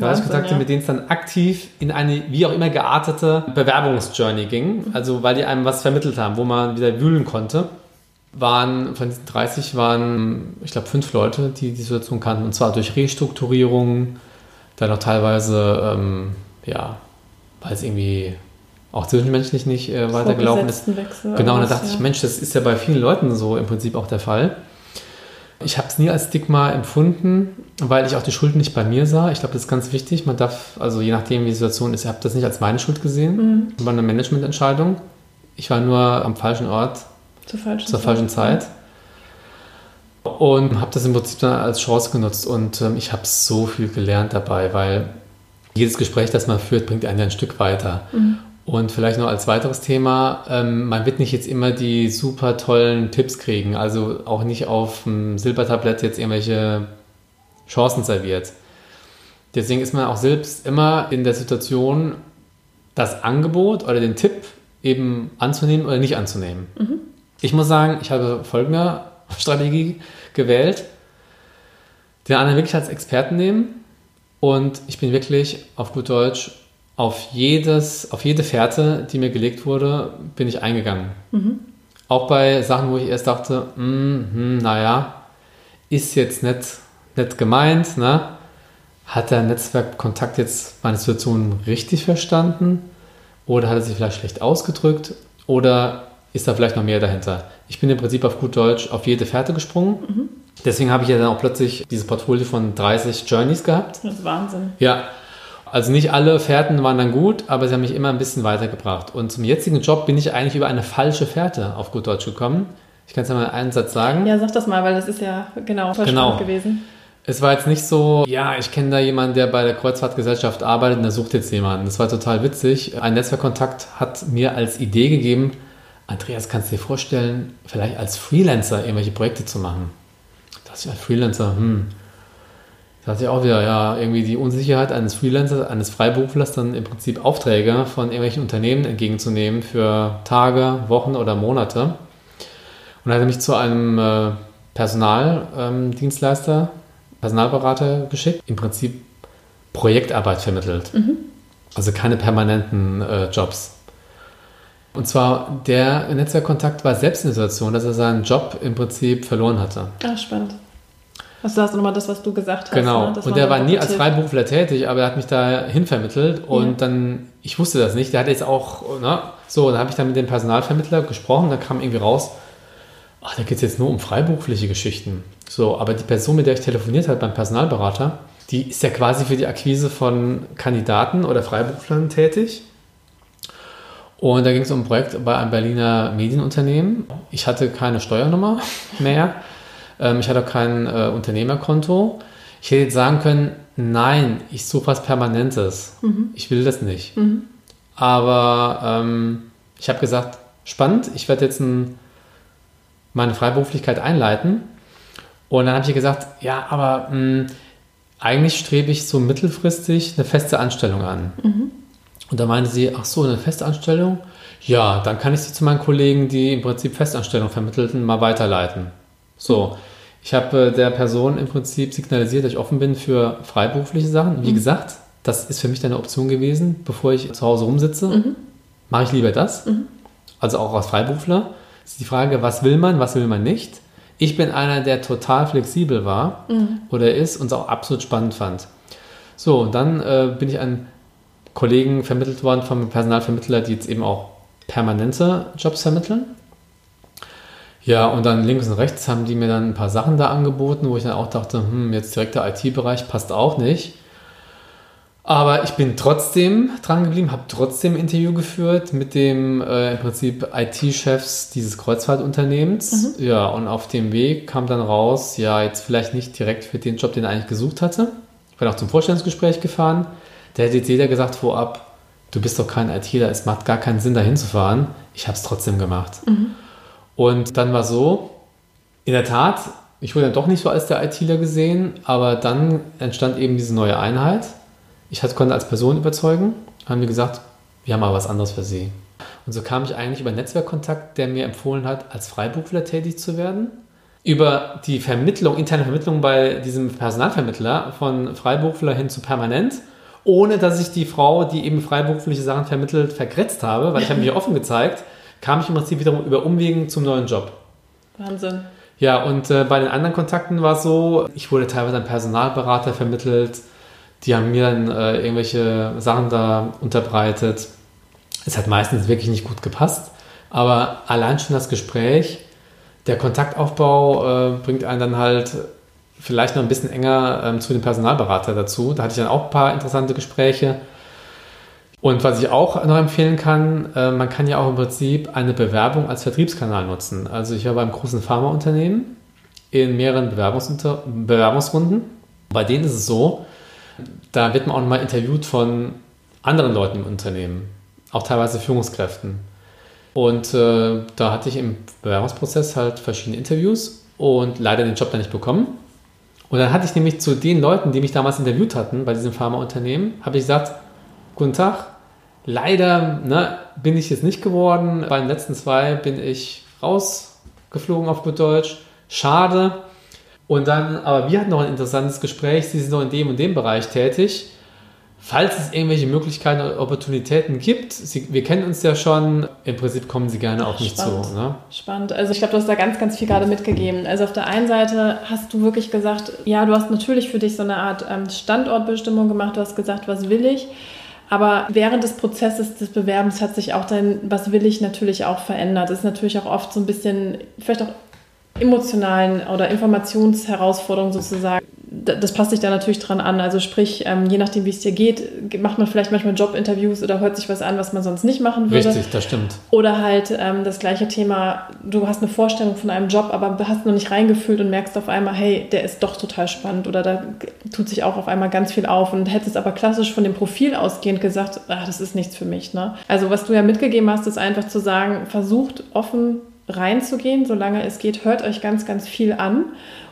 Kontakte, ja. mit denen es dann aktiv in eine wie auch immer geartete Bewerbungsjourney ging. Also weil die einem was vermittelt haben, wo man wieder wühlen konnte. Waren von diesen 30 waren, ich glaube, fünf Leute, die die Situation kannten. Und zwar durch Restrukturierung, dann auch teilweise, ähm, ja, weil es irgendwie auch zwischenmenschlich nicht äh, weitergelaufen ist. Genau, und da dachte ja. ich, Mensch, das ist ja bei vielen Leuten so im Prinzip auch der Fall. Ich habe es nie als Stigma empfunden, weil ich auch die Schuld nicht bei mir sah. Ich glaube, das ist ganz wichtig. Man darf, also je nachdem, wie die Situation ist, ich habe das nicht als meine Schuld gesehen. Mhm. War eine Managemententscheidung. Ich war nur am falschen Ort zur falschen, zur falschen Zeit. Zeit. Und habe das im Prinzip dann als Chance genutzt. Und ähm, ich habe so viel gelernt dabei, weil jedes Gespräch, das man führt, bringt einen ja ein Stück weiter. Mhm. Und vielleicht noch als weiteres Thema, ähm, man wird nicht jetzt immer die super tollen Tipps kriegen, also auch nicht auf dem Silbertablett jetzt irgendwelche Chancen serviert. Deswegen ist man auch selbst immer in der Situation, das Angebot oder den Tipp eben anzunehmen oder nicht anzunehmen. Mhm. Ich muss sagen, ich habe folgende Strategie gewählt. Den anderen wirklich als Experten nehmen und ich bin wirklich auf gut Deutsch auf, jedes, auf jede Fährte, die mir gelegt wurde, bin ich eingegangen. Mhm. Auch bei Sachen, wo ich erst dachte, mm, hm, naja, ist jetzt nicht, nicht gemeint, ne? Hat der Netzwerkkontakt jetzt meine Situation richtig verstanden? Oder hat er sich vielleicht schlecht ausgedrückt? Oder ist da vielleicht noch mehr dahinter? Ich bin im Prinzip auf gut Deutsch auf jede Fährte gesprungen. Mhm. Deswegen habe ich ja dann auch plötzlich dieses Portfolio von 30 Journeys gehabt.
Das ist Wahnsinn.
Ja, Also nicht alle Fährten waren dann gut, aber sie haben mich immer ein bisschen weitergebracht. Und zum jetzigen Job bin ich eigentlich über eine falsche Fährte auf gut Deutsch gekommen. Ich kann es ja mal in einen Satz sagen.
Ja, sag das mal, weil das ist ja genau voll genau. gewesen.
Es war jetzt nicht so, ja, ich kenne da jemanden, der bei der Kreuzfahrtgesellschaft arbeitet und der sucht jetzt jemanden. Das war total witzig. Ein Netzwerkkontakt hat mir als Idee gegeben, Andreas, kannst du dir vorstellen, vielleicht als Freelancer irgendwelche Projekte zu machen? Das ist ja als Freelancer, hm. Da hatte ich auch wieder, ja, irgendwie die Unsicherheit eines Freelancers, eines Freiberuflers, dann im Prinzip Aufträge von irgendwelchen Unternehmen entgegenzunehmen für Tage, Wochen oder Monate. Und er hatte mich zu einem äh, Personaldienstleister, Personalberater geschickt, im Prinzip Projektarbeit vermittelt. Mhm. Also keine permanenten äh, Jobs. Und zwar der Netzwerkkontakt war selbst in der Situation, dass er seinen Job im Prinzip verloren hatte.
Ah, spannend. Das ist nochmal das, was du gesagt hast.
Genau.
Ne?
Und der war nie als Freiberufler tätig, aber er hat mich da hinvermittelt und ja. dann, ich wusste das nicht, der hat jetzt auch, ne, so, dann habe ich dann mit dem Personalvermittler gesprochen, da kam irgendwie raus, ach, da geht es jetzt nur um freiberufliche Geschichten. So, aber die Person, mit der ich telefoniert habe beim Personalberater, die ist ja quasi für die Akquise von Kandidaten oder Freiberuflern tätig. Und da ging es um ein Projekt bei einem Berliner Medienunternehmen. Ich hatte keine Steuernummer mehr. Ähm, ich hatte auch kein äh, Unternehmerkonto. Ich hätte jetzt sagen können, nein, ich suche was Permanentes. Mhm. Ich will das nicht. Mhm. Aber ähm, ich habe gesagt, spannend, ich werde jetzt ein, meine Freiberuflichkeit einleiten. Und dann habe ich gesagt, ja, aber mh, hm, eigentlich strebe ich so mittelfristig eine feste Anstellung an. Mhm. Und da meinte sie, ach so, eine Festanstellung? Ja, dann kann ich sie zu meinen Kollegen, die im Prinzip Festanstellung vermittelten, mal weiterleiten. So, ich habe äh, der Person im Prinzip signalisiert, dass ich offen bin für freiberufliche Sachen. Wie mhm. gesagt, das ist für mich eine Option gewesen, bevor ich zu Hause rumsitze. Mhm. Mache ich lieber das. Mhm. Also auch als Freiberufler. Ist die Frage, was will man, was will man nicht. Ich bin einer, der total flexibel war mhm. oder ist und es auch absolut spannend fand. So, und dann äh, bin ich an Kollegen vermittelt worden vom Personalvermittler, die jetzt eben auch permanente Jobs vermitteln. Ja, und dann links und rechts haben die mir dann ein paar Sachen da angeboten, wo ich dann auch dachte, hm, jetzt direkt der IT-Bereich passt auch nicht. Aber ich bin trotzdem dran geblieben, habe trotzdem ein Interview geführt mit dem äh, im Prinzip IT-Chefs dieses Kreuzfahrtunternehmens. Mhm. Ja, und auf dem Weg kam dann raus, ja, jetzt vielleicht nicht direkt für den Job, den er eigentlich gesucht hatte. Ich bin auch zum Vorstellungsgespräch gefahren. Der hätte jetzt jeder gesagt vorab, du bist doch kein ITler, es macht gar keinen Sinn, da hinzufahren. Ich habe es trotzdem gemacht. Mhm. Und dann war so, in der Tat, ich wurde dann doch nicht so als der ITler gesehen, aber dann entstand eben diese neue Einheit. Ich konnte als Person überzeugen, haben mir gesagt, wir haben aber was anderes für Sie. Und so kam ich eigentlich über Netzwerkkontakt, der mir empfohlen hat, als Freiberufler tätig zu werden. Über die Vermittlung, interne Vermittlung bei diesem Personalvermittler von Freiberufler hin zu permanent, ohne dass ich die Frau, die eben freiberufliche Sachen vermittelt, vergrätzt habe, weil ich habe mich offen gezeigt kam ich im Prinzip wiederum über Umwegen zum neuen Job.
Wahnsinn.
Ja, und äh, bei den anderen Kontakten war es so, ich wurde teilweise an Personalberater vermittelt, die haben mir dann äh, irgendwelche Sachen da unterbreitet. Es hat meistens wirklich nicht gut gepasst, aber allein schon das Gespräch, der Kontaktaufbau äh, bringt einen dann halt vielleicht noch ein bisschen enger ähm, zu dem Personalberater dazu. Da hatte ich dann auch ein paar interessante Gespräche. Und was ich auch noch empfehlen kann, äh, man kann ja auch im Prinzip eine Bewerbung als Vertriebskanal nutzen. Also ich war beim großen Pharmaunternehmen in mehreren Bewerbungsrunden. Bei denen ist es so, da wird man auch nochmal interviewt von anderen Leuten im Unternehmen, auch teilweise Führungskräften. Und äh, da hatte ich im Bewerbungsprozess halt verschiedene Interviews und leider den Job dann nicht bekommen. Und dann hatte ich nämlich zu den Leuten, die mich damals interviewt hatten bei diesem Pharmaunternehmen, habe ich gesagt, guten Tag, Leider ne, bin ich es nicht geworden. Bei den letzten zwei bin ich rausgeflogen auf gut Deutsch. Schade. Und dann, aber wir hatten noch ein interessantes Gespräch. Sie sind noch in dem und dem Bereich tätig. Falls es irgendwelche Möglichkeiten oder Opportunitäten gibt, Sie, wir kennen uns ja schon, im Prinzip kommen Sie gerne auf mich zu. Ne?
Spannend. Also ich glaube, du hast da ganz, ganz viel gerade mitgegeben. Also auf der einen Seite hast du wirklich gesagt, ja, du hast natürlich für dich so eine Art ähm, Standortbestimmung gemacht. Du hast gesagt, was will ich? Aber während des Prozesses des Bewerbens hat sich auch dein, was will ich, natürlich auch verändert. Das ist natürlich auch oft so ein bisschen, vielleicht auch emotionalen oder Informationsherausforderungen sozusagen. Das passt sich da natürlich dran an. Also sprich, ähm, je nachdem, wie es dir geht, macht man vielleicht manchmal Jobinterviews oder hört sich was an, was man sonst nicht machen würde.
Richtig, das stimmt.
Oder halt ähm, das gleiche Thema, du hast eine Vorstellung von einem Job, aber hast noch nicht reingefühlt und merkst auf einmal, hey, der ist doch total spannend oder da tut sich auch auf einmal ganz viel auf und hättest aber klassisch von dem Profil ausgehend gesagt, ach, das ist nichts für mich. Ne? Also was du ja mitgegeben hast, ist einfach zu sagen, versucht offen reinzugehen, solange es geht, hört euch ganz, ganz viel an.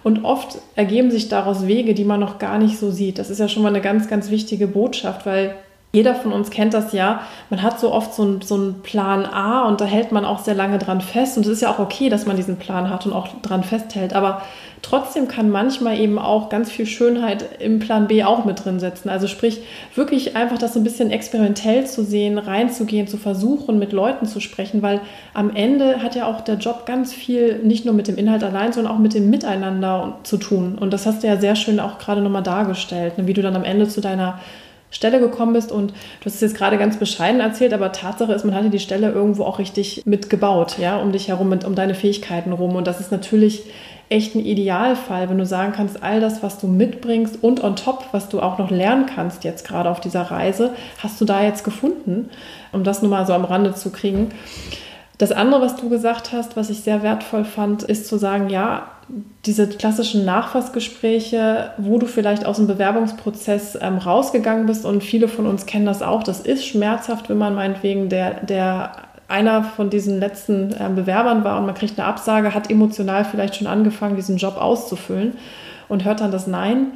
Und oft ergeben sich daraus Wege, die man noch gar nicht so sieht. Das ist ja schon mal eine ganz, ganz wichtige Botschaft, weil jeder von uns kennt das ja. Man hat so oft so einen, so einen Plan A und da hält man auch sehr lange dran fest. Und es ist ja auch okay, dass man diesen Plan hat und auch dran festhält. Aber trotzdem kann manchmal eben auch ganz viel Schönheit im Plan B auch mit drin setzen. Also sprich, wirklich einfach das so ein bisschen experimentell zu sehen, reinzugehen, zu versuchen, mit Leuten zu sprechen, weil am Ende hat ja auch der Job ganz viel nicht nur mit dem Inhalt allein, sondern auch mit dem Miteinander zu tun. Und das hast du ja sehr schön auch gerade nochmal dargestellt, ne? wie du dann am Ende zu deiner Stelle gekommen bist und du hast es jetzt gerade ganz bescheiden erzählt, aber Tatsache ist, man hatte die Stelle irgendwo auch richtig mitgebaut, ja, um dich herum, mit, um deine Fähigkeiten rum und das ist natürlich echt ein Idealfall, wenn du sagen kannst, all das, was du mitbringst und on top, was du auch noch lernen kannst jetzt gerade auf dieser Reise, hast du da jetzt gefunden, um das nur mal so am Rande zu kriegen. Das andere, was du gesagt hast, was ich sehr wertvoll fand, ist zu sagen, ja, diese klassischen Nachfassgespräche, wo du vielleicht aus dem Bewerbungsprozess ähm, rausgegangen bist und viele von uns kennen das auch, das ist schmerzhaft, wenn man meinetwegen der, der einer von diesen letzten äh, Bewerbern war und man kriegt eine Absage, hat emotional vielleicht schon angefangen, diesen Job auszufüllen und hört dann das Nein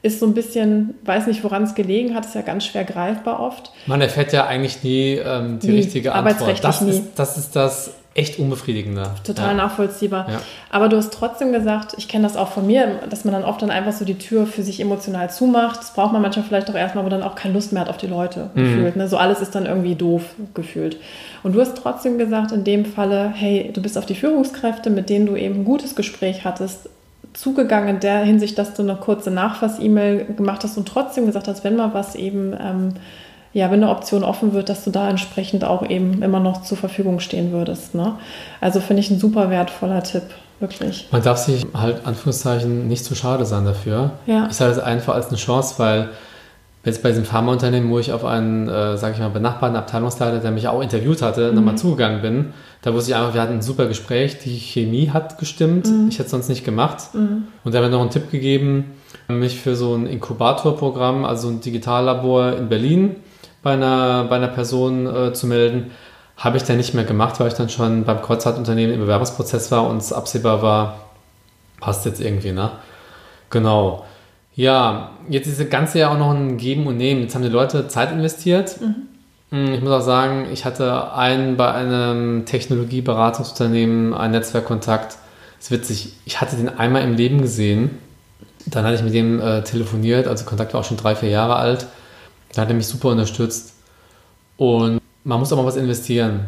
ist so ein bisschen, weiß nicht, woran es gelegen hat, ist ja ganz schwer greifbar oft.
Man erfährt ja eigentlich nie ähm, die nie, richtige Antwort. Das nie. ist, das ist das echt Unbefriedigende.
Total ja. nachvollziehbar. Ja. Aber du hast trotzdem gesagt, ich kenne das auch von mir, dass man dann oft dann einfach so die Tür für sich emotional zumacht. Das braucht man manchmal vielleicht auch erstmal, aber dann auch keine Lust mehr hat auf die Leute mhm. gefühlt. Ne? So alles ist dann irgendwie doof gefühlt. Und du hast trotzdem gesagt, in dem Falle, hey, du bist auf die Führungskräfte, mit denen du eben ein gutes Gespräch hattest, zugegangen in der Hinsicht, dass du eine kurze Nachfass-E-Mail gemacht hast und trotzdem gesagt hast, wenn mal was eben, ähm, ja, wenn eine Option offen wird, dass du da entsprechend auch eben immer noch zur Verfügung stehen würdest. Ne? Also finde ich ein super wertvoller Tipp. Wirklich.
Man darf sich halt, Anführungszeichen, nicht zu schade sein dafür. Ja. Ich sage das einfach als eine Chance, weil jetzt bei diesem Pharmaunternehmen, wo ich auf einen, äh, sage ich mal, benachbarten Abteilungsleiter, der mich auch interviewt hatte, mhm. nochmal zugegangen bin, da wusste ich einfach, wir hatten ein super Gespräch, die Chemie hat gestimmt, mhm. ich hätte es sonst nicht gemacht. Mhm. Und der hat mir noch einen Tipp gegeben, mich für so ein Inkubatorprogramm, also ein Digitallabor in Berlin bei einer, bei einer Person äh, zu melden. Habe ich dann nicht mehr gemacht, weil ich dann schon beim Kreuzfahrtunternehmen im Bewerbungsprozess war und es absehbar war, passt jetzt irgendwie, ne? Genau. Ja, jetzt ist das Ganze ja auch noch ein Geben und Nehmen. Jetzt haben die Leute Zeit investiert. Mhm. Hm, ich muss auch sagen, ich hatte einen bei einem Technologieberatungsunternehmen, einen Netzwerkkontakt. Das ist witzig, ich hatte den einmal im Leben gesehen. Dann hatte ich mit dem äh, telefoniert, also Kontakt war auch schon drei, vier Jahre alt. Da hat er mich super unterstützt. Und man muss auch mal was investieren.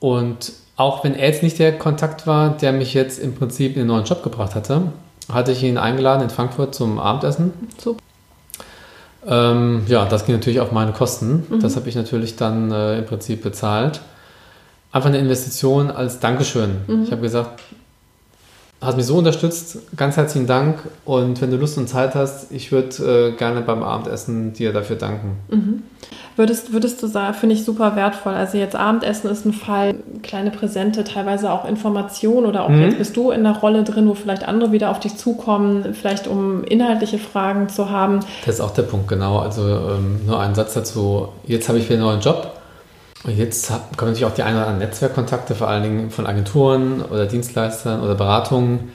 Und auch wenn er jetzt nicht der Kontakt war, der mich jetzt im Prinzip in einen neuen Job gebracht hatte, hatte ich ihn eingeladen in Frankfurt zum Abendessen. Super. Ähm, ja, das ging natürlich auf meine Kosten. Mhm. Das habe ich natürlich dann äh, im Prinzip bezahlt. Einfach eine Investition als Dankeschön. Mhm. Ich habe gesagt, hast mich so unterstützt, ganz herzlichen Dank. Und wenn du Lust und Zeit hast, ich würde äh, gerne beim Abendessen dir dafür danken.
Mhm. Würdest, würdest du sagen, finde ich super wertvoll. Also jetzt Abendessen ist ein Fall, kleine Präsente, teilweise auch Informationen oder auch mhm. jetzt bist du in der Rolle drin, wo vielleicht andere wieder auf dich zukommen, vielleicht um inhaltliche Fragen zu haben.
Das ist auch der Punkt, genau. Also ähm, nur ein Satz dazu. Jetzt habe ich wieder einen neuen Job. Und jetzt kommen natürlich auch die ein oder anderen Netzwerkkontakte, vor allen Dingen von Agenturen oder Dienstleistern oder Beratungen,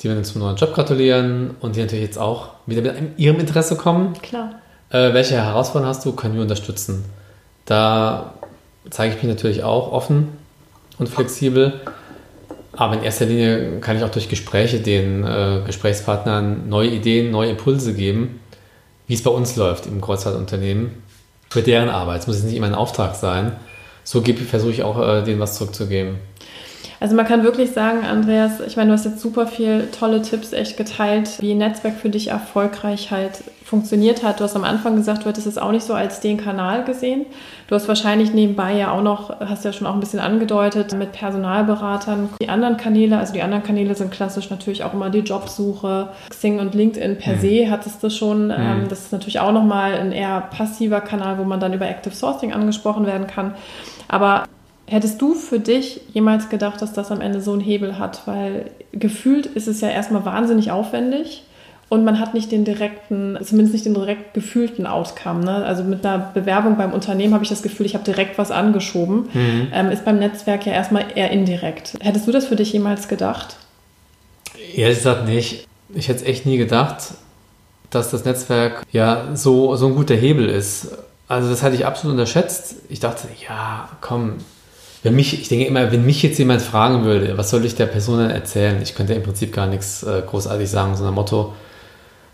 die mir zum neuen Job gratulieren und die natürlich jetzt auch wieder mit ihrem Interesse kommen.
Klar
äh, welche Herausforderungen hast du, können wir unterstützen. Da zeige ich mich natürlich auch offen und flexibel. Aber in erster Linie kann ich auch durch Gespräche den äh, Gesprächspartnern neue Ideen, neue Impulse geben, wie es bei uns läuft im Kreuzfahrtunternehmen für deren Arbeit. Es muss jetzt nicht immer ein Auftrag sein. So versuche ich auch, äh, denen was zurückzugeben.
Also man kann wirklich sagen, Andreas, ich meine, du hast jetzt super viel tolle Tipps echt geteilt, wie ein Netzwerk für dich erfolgreich halt funktioniert hat. Du hast am Anfang gesagt, du hättest es auch nicht so als den Kanal gesehen. Du hast wahrscheinlich nebenbei ja auch noch, hast ja schon auch ein bisschen angedeutet, mit Personalberatern die anderen Kanäle, also die anderen Kanäle sind klassisch natürlich auch immer die Jobsuche. Xing und LinkedIn per mhm. se hattest du schon. Mhm. Ähm, das ist natürlich auch nochmal ein eher passiver Kanal, wo man dann über Active Sourcing angesprochen werden kann. Aber Hättest du für dich jemals gedacht, dass das am Ende so einen Hebel hat? Weil gefühlt ist es ja erstmal wahnsinnig aufwendig und man hat nicht den direkten, zumindest nicht den direkt gefühlten Outcome. Ne? Also mit einer Bewerbung beim Unternehmen habe ich das Gefühl, ich habe direkt was angeschoben. Mhm. Ähm, ist beim Netzwerk ja erstmal eher indirekt. Hättest du das für dich jemals gedacht?
Ehrlich gesagt nicht. Ich hätte es echt nie gedacht, dass das Netzwerk ja so, so ein guter Hebel ist. Also das hatte ich absolut unterschätzt. Ich dachte, ja, komm, wenn mich, ich denke immer, wenn mich jetzt jemand fragen würde, was soll ich der Person denn erzählen? Ich könnte im Prinzip gar nichts äh, großartig sagen, so ein Motto,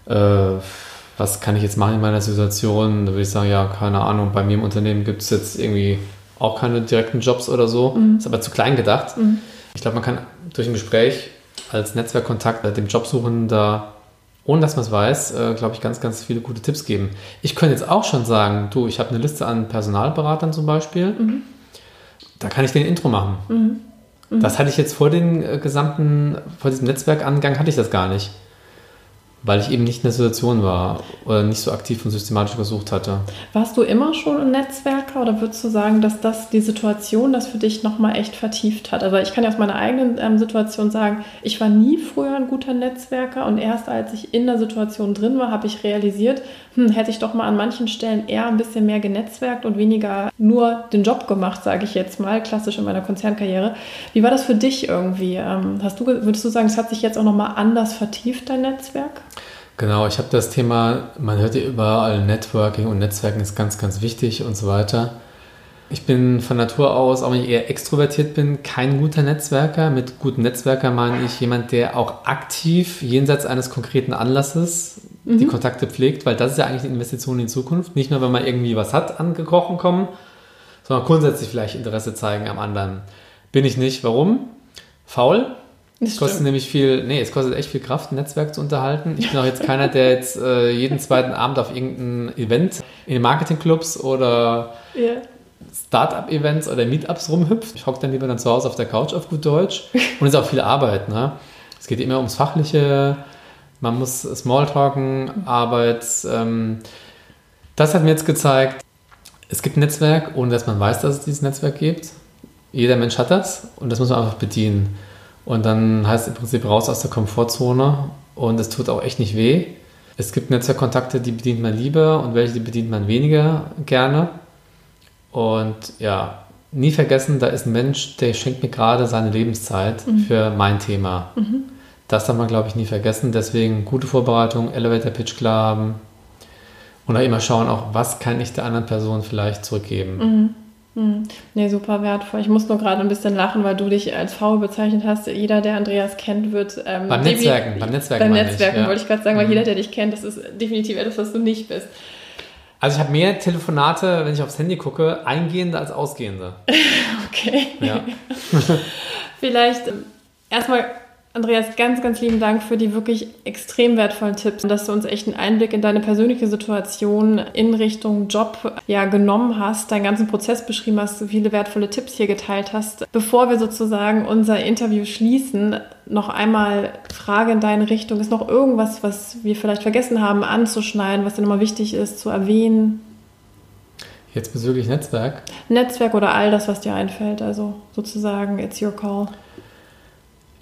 äh, was kann ich jetzt machen in meiner Situation? Da würde ich sagen, ja, keine Ahnung, bei mir im Unternehmen gibt es jetzt irgendwie auch keine direkten Jobs oder so. Mhm. Ist aber zu klein gedacht. Mhm. Ich glaube, man kann durch ein Gespräch als Netzwerkkontakt dem Jobsuchenden da, ohne dass man es weiß, äh, glaube ich, ganz, ganz viele gute Tipps geben. Ich könnte jetzt auch schon sagen, du, ich habe eine Liste an Personalberatern zum Beispiel. Mhm da kann ich den Intro machen. Mhm. Mhm. Das hatte ich jetzt vor dem äh, gesamten, vor diesem Netzwerkangang hatte ich das gar nicht weil ich eben nicht in der Situation war oder nicht so aktiv und systematisch gesucht hatte.
Warst du immer schon ein Netzwerker oder würdest du sagen, dass das die Situation das für dich nochmal echt vertieft hat? Also ich kann ja aus meiner eigenen ähm, Situation sagen, ich war nie früher ein guter Netzwerker und erst als ich in der Situation drin war, habe ich realisiert, hm, hätte ich doch mal an manchen Stellen eher ein bisschen mehr genetzwerkt und weniger nur den Job gemacht, sage ich jetzt mal, klassisch in meiner Konzernkarriere. Wie war das für dich irgendwie? Ähm, hast du, würdest du sagen, es hat sich jetzt auch nochmal anders vertieft, dein Netzwerk?
Genau, ich habe das Thema, man hört ja überall Networking und Netzwerken ist ganz, ganz wichtig und so weiter. Ich bin von Natur aus, auch wenn ich eher extrovertiert bin, kein guter Netzwerker. Mit gutem Netzwerker meine ich jemand, der auch aktiv jenseits eines konkreten Anlasses mhm. die Kontakte pflegt, weil das ist ja eigentlich eine Investition in die Zukunft. Nicht nur, wenn man irgendwie was hat, angekrochen kommen, sondern grundsätzlich vielleicht Interesse zeigen am anderen. Bin ich nicht. Warum? Faul, es kostet nämlich viel, nee, es kostet echt viel Kraft, ein Netzwerk zu unterhalten. Ich bin auch jetzt keiner, der jetzt äh, jeden zweiten Abend auf irgendein Event in den Marketingclubs oder yeah. Startup-Events oder Meetups rumhüpft. Ich hocke dann lieber dann zu Hause auf der Couch auf gut Deutsch. Und es ist auch viel Arbeit. Ne? Es geht immer ums Fachliche, man muss Smalltalken, Arbeit. Ähm, das hat mir jetzt gezeigt, es gibt ein Netzwerk, ohne dass man weiß, dass es dieses Netzwerk gibt. Jeder Mensch hat das und das muss man einfach bedienen. Und dann heißt es im Prinzip raus aus der Komfortzone und es tut auch echt nicht weh. Es gibt Netzwerkkontakte, die bedient man lieber und welche, die bedient man weniger gerne. Und ja, nie vergessen, da ist ein Mensch, der schenkt mir gerade seine Lebenszeit mhm. für mein Thema. Mhm. Das darf man, glaube ich, nie vergessen. Deswegen gute Vorbereitung, Elevator Pitch klar haben und auch immer schauen, auch was kann ich der anderen Person vielleicht zurückgeben. Mhm.
Hm. Nee, super wertvoll. Ich muss nur gerade ein bisschen lachen, weil du dich als faul bezeichnet hast. Jeder, der Andreas kennt, wird.
Ähm, beim Netzwerken, beim Netzwerken.
Beim Netzwerken ich, ja. wollte ich gerade sagen, weil mhm. jeder, der dich kennt, das ist definitiv etwas, was du nicht bist.
Also ich habe mehr Telefonate, wenn ich aufs Handy gucke, eingehende als ausgehende.
okay. Ja. Vielleicht ähm, erstmal Andreas, ganz, ganz lieben Dank für die wirklich extrem wertvollen Tipps, dass du uns echt einen Einblick in deine persönliche Situation in Richtung Job ja genommen hast, deinen ganzen Prozess beschrieben hast, viele wertvolle Tipps hier geteilt hast. Bevor wir sozusagen unser Interview schließen, noch einmal Frage in deine Richtung. Ist noch irgendwas, was wir vielleicht vergessen haben anzuschneiden, was dir nochmal wichtig ist zu erwähnen?
Jetzt bezüglich Netzwerk?
Netzwerk oder all das, was dir einfällt. Also sozusagen, it's your call.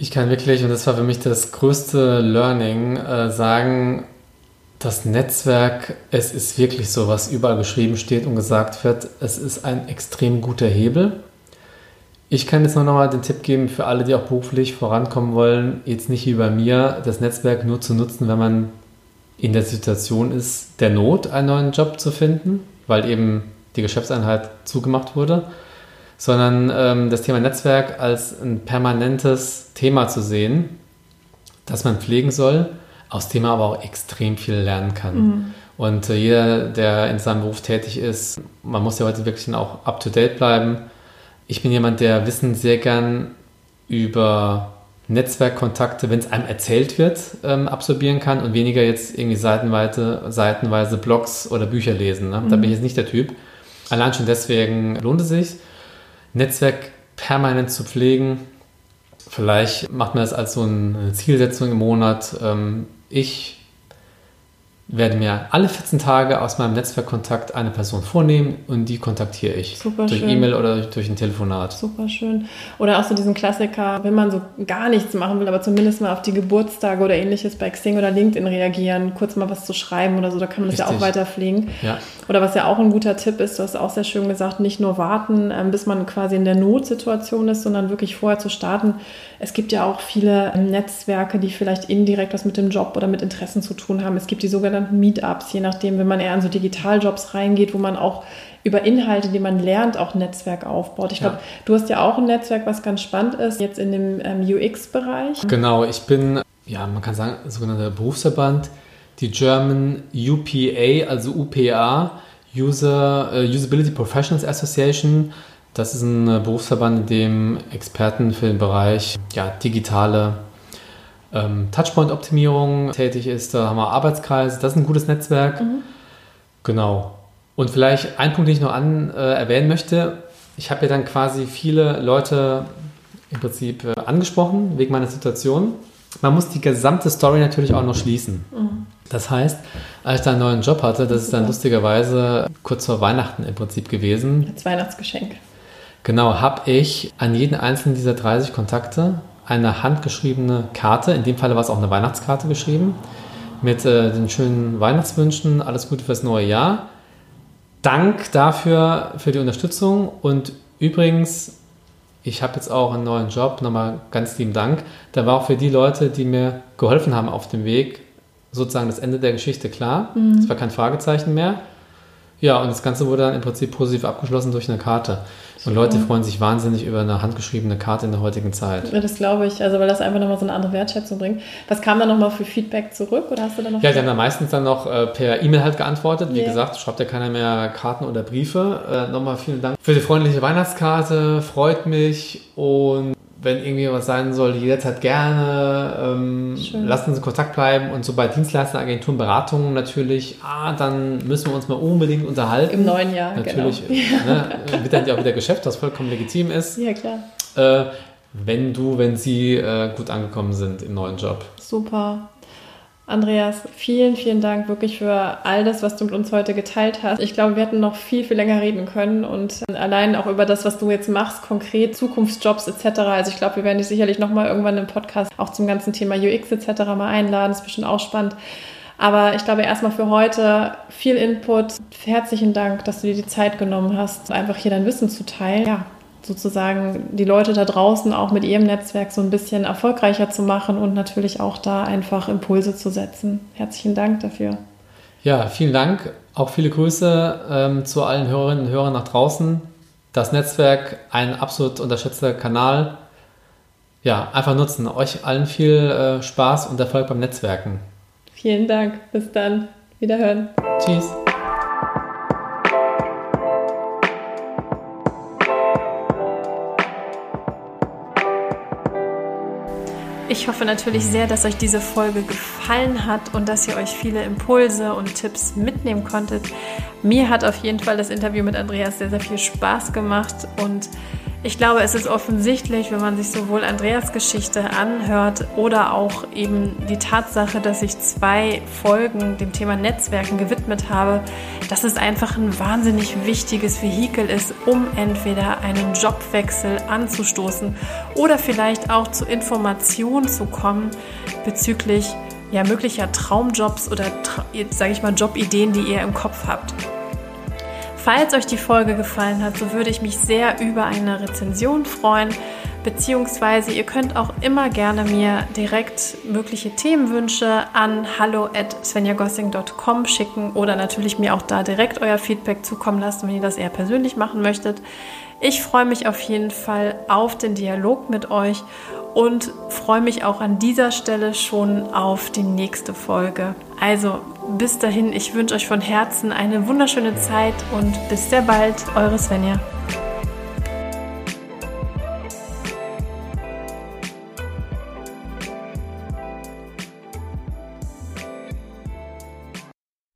Ich kann wirklich, und das war für mich das größte Learning, äh, sagen, das Netzwerk, es ist wirklich so, was überall geschrieben steht und gesagt wird, es ist ein extrem guter Hebel. Ich kann jetzt nur noch mal den Tipp geben für alle, die auch beruflich vorankommen wollen, jetzt nicht wie bei mir, das Netzwerk nur zu nutzen, wenn man in der Situation ist, der Not einen neuen Job zu finden, weil eben die Geschäftseinheit zugemacht wurde, sondern ähm, das Thema Netzwerk als ein permanentes Thema zu sehen, das man pflegen soll, aus dem man aber auch extrem viel lernen kann. Mhm. Und äh, jeder, der in seinem Beruf tätig ist, man muss ja heute wirklich auch up-to-date bleiben. Ich bin jemand, der Wissen sehr gern über Netzwerkkontakte, wenn es einem erzählt wird, ähm, absorbieren kann und weniger jetzt irgendwie seitenweise, seitenweise Blogs oder Bücher lesen. Ne? Mhm. Da bin ich jetzt nicht der Typ. Allein schon deswegen lohnt es sich, Netzwerk permanent zu pflegen. Vielleicht macht man das als so eine Zielsetzung im Monat. Ähm, ich werde mir alle 14 Tage aus meinem Netzwerkkontakt eine Person vornehmen und die kontaktiere ich. Super durch E-Mail oder durch ein Telefonat.
Super schön. Oder auch so diesen Klassiker, wenn man so gar nichts machen will, aber zumindest mal auf die Geburtstage oder ähnliches bei Xing oder LinkedIn reagieren, kurz mal was zu schreiben oder so, da kann man das Richtig. ja auch weiter pflegen. Ja. Oder was ja auch ein guter Tipp ist, du hast auch sehr schön gesagt, nicht nur warten, ähm, bis man quasi in der Notsituation ist, sondern wirklich vorher zu starten. Es gibt ja auch viele Netzwerke, die vielleicht indirekt was mit dem Job oder mit Interessen zu tun haben. Es gibt die sogenannten sogenannten Meetups, je nachdem, wenn man eher an so Digitaljobs reingeht, wo man auch über Inhalte, die man lernt, auch Netzwerk aufbaut. Ich ja. glaube, du hast ja auch ein Netzwerk, was ganz spannend ist, jetzt in dem ähm, UX-Bereich.
Genau, ich bin, ja, man kann sagen, sogenannter Berufsverband, die German UPA, also UPA, User, uh, Usability Professionals Association. Das ist ein äh, Berufsverband, in dem Experten für den Bereich ja, digitale ähm, Touchpoint-Optimierung tätig ist. Da haben wir Arbeitskreise, das ist ein gutes Netzwerk. Mhm. Genau. Und vielleicht ein Punkt, den ich noch an, äh, erwähnen möchte. Ich habe ja dann quasi viele Leute im Prinzip äh, angesprochen wegen meiner Situation. Man muss die gesamte Story natürlich auch noch schließen. Mhm. Das heißt, als ich dann einen neuen Job hatte, das ist dann lustigerweise kurz vor Weihnachten im Prinzip gewesen.
Als Weihnachtsgeschenk.
Genau, habe ich an jeden einzelnen dieser 30 Kontakte eine handgeschriebene Karte, in dem Fall war es auch eine Weihnachtskarte geschrieben, mit äh, den schönen Weihnachtswünschen, alles Gute fürs neue Jahr. Dank dafür, für die Unterstützung und übrigens, ich habe jetzt auch einen neuen Job, nochmal ganz lieben Dank. Da war auch für die Leute, die mir geholfen haben auf dem Weg, sozusagen das Ende der Geschichte klar. Es mhm. war kein Fragezeichen mehr. Ja, und das Ganze wurde dann im Prinzip positiv abgeschlossen durch eine Karte. Und Leute freuen sich wahnsinnig über eine handgeschriebene Karte in der heutigen Zeit.
Ja, das glaube ich, also weil das einfach nochmal so eine andere Wertschätzung bringt. Was kam da nochmal für Feedback zurück oder hast du da noch?
Ja, die haben dann meistens dann noch äh, per E-Mail halt geantwortet. Wie yeah. gesagt, schreibt ja keiner mehr Karten oder Briefe. Äh, nochmal vielen Dank für die freundliche Weihnachtskarte, freut mich und wenn irgendwie was sein soll, jederzeit gerne. Ähm, lasst uns in Kontakt bleiben. Und so bei Dienstleister, Agenturen, Beratungen natürlich, ah, dann müssen wir uns mal unbedingt unterhalten.
Im neuen Jahr,
natürlich. Genau. Ne, wird dann ja auch wieder Geschäft, das vollkommen legitim ist.
Ja, klar.
Äh, wenn du, wenn sie äh, gut angekommen sind im neuen Job.
Super. Andreas, vielen, vielen Dank wirklich für all das, was du mit uns heute geteilt hast. Ich glaube, wir hätten noch viel, viel länger reden können und allein auch über das, was du jetzt machst, konkret Zukunftsjobs etc. Also ich glaube, wir werden dich sicherlich nochmal irgendwann im Podcast auch zum ganzen Thema UX etc. mal einladen. Das ist bestimmt auch spannend. Aber ich glaube erstmal für heute viel Input. Herzlichen Dank, dass du dir die Zeit genommen hast, einfach hier dein Wissen zu teilen. Ja, sozusagen die Leute da draußen auch mit ihrem Netzwerk so ein bisschen erfolgreicher zu machen und natürlich auch da einfach Impulse zu setzen. Herzlichen Dank dafür.
Ja, vielen Dank. Auch viele Grüße ähm, zu allen Hörerinnen und Hörern nach draußen. Das Netzwerk, ein absolut unterschätzter Kanal. Ja, einfach nutzen. Euch allen viel äh, Spaß und Erfolg beim Netzwerken.
Vielen Dank. Bis dann. Wiederhören.
Tschüss.
Ich hoffe natürlich sehr, dass euch diese Folge gefallen hat und dass ihr euch viele Impulse und Tipps mitnehmen konntet. Mir hat auf jeden Fall das Interview mit Andreas sehr, sehr viel Spaß gemacht und ich glaube, es ist offensichtlich, wenn man sich sowohl Andreas Geschichte anhört oder auch eben die Tatsache, dass ich zwei Folgen dem Thema Netzwerken gewidmet habe, dass es einfach ein wahnsinnig wichtiges Vehikel ist, um entweder einen Jobwechsel anzustoßen oder vielleicht auch zu Informationen zu kommen bezüglich ja, möglicher Traumjobs oder, sage ich mal, Jobideen, die ihr im Kopf habt. Falls euch die Folge gefallen hat, so würde ich mich sehr über eine Rezension freuen, beziehungsweise ihr könnt auch immer gerne mir direkt mögliche Themenwünsche an hallo at svenjagossing.com schicken oder natürlich mir auch da direkt euer Feedback zukommen lassen, wenn ihr das eher persönlich machen möchtet. Ich freue mich auf jeden Fall auf den Dialog mit euch und freue mich auch an dieser Stelle schon auf die nächste Folge. Also bis dahin, ich wünsche euch von Herzen eine wunderschöne Zeit und bis sehr bald, eure Svenja.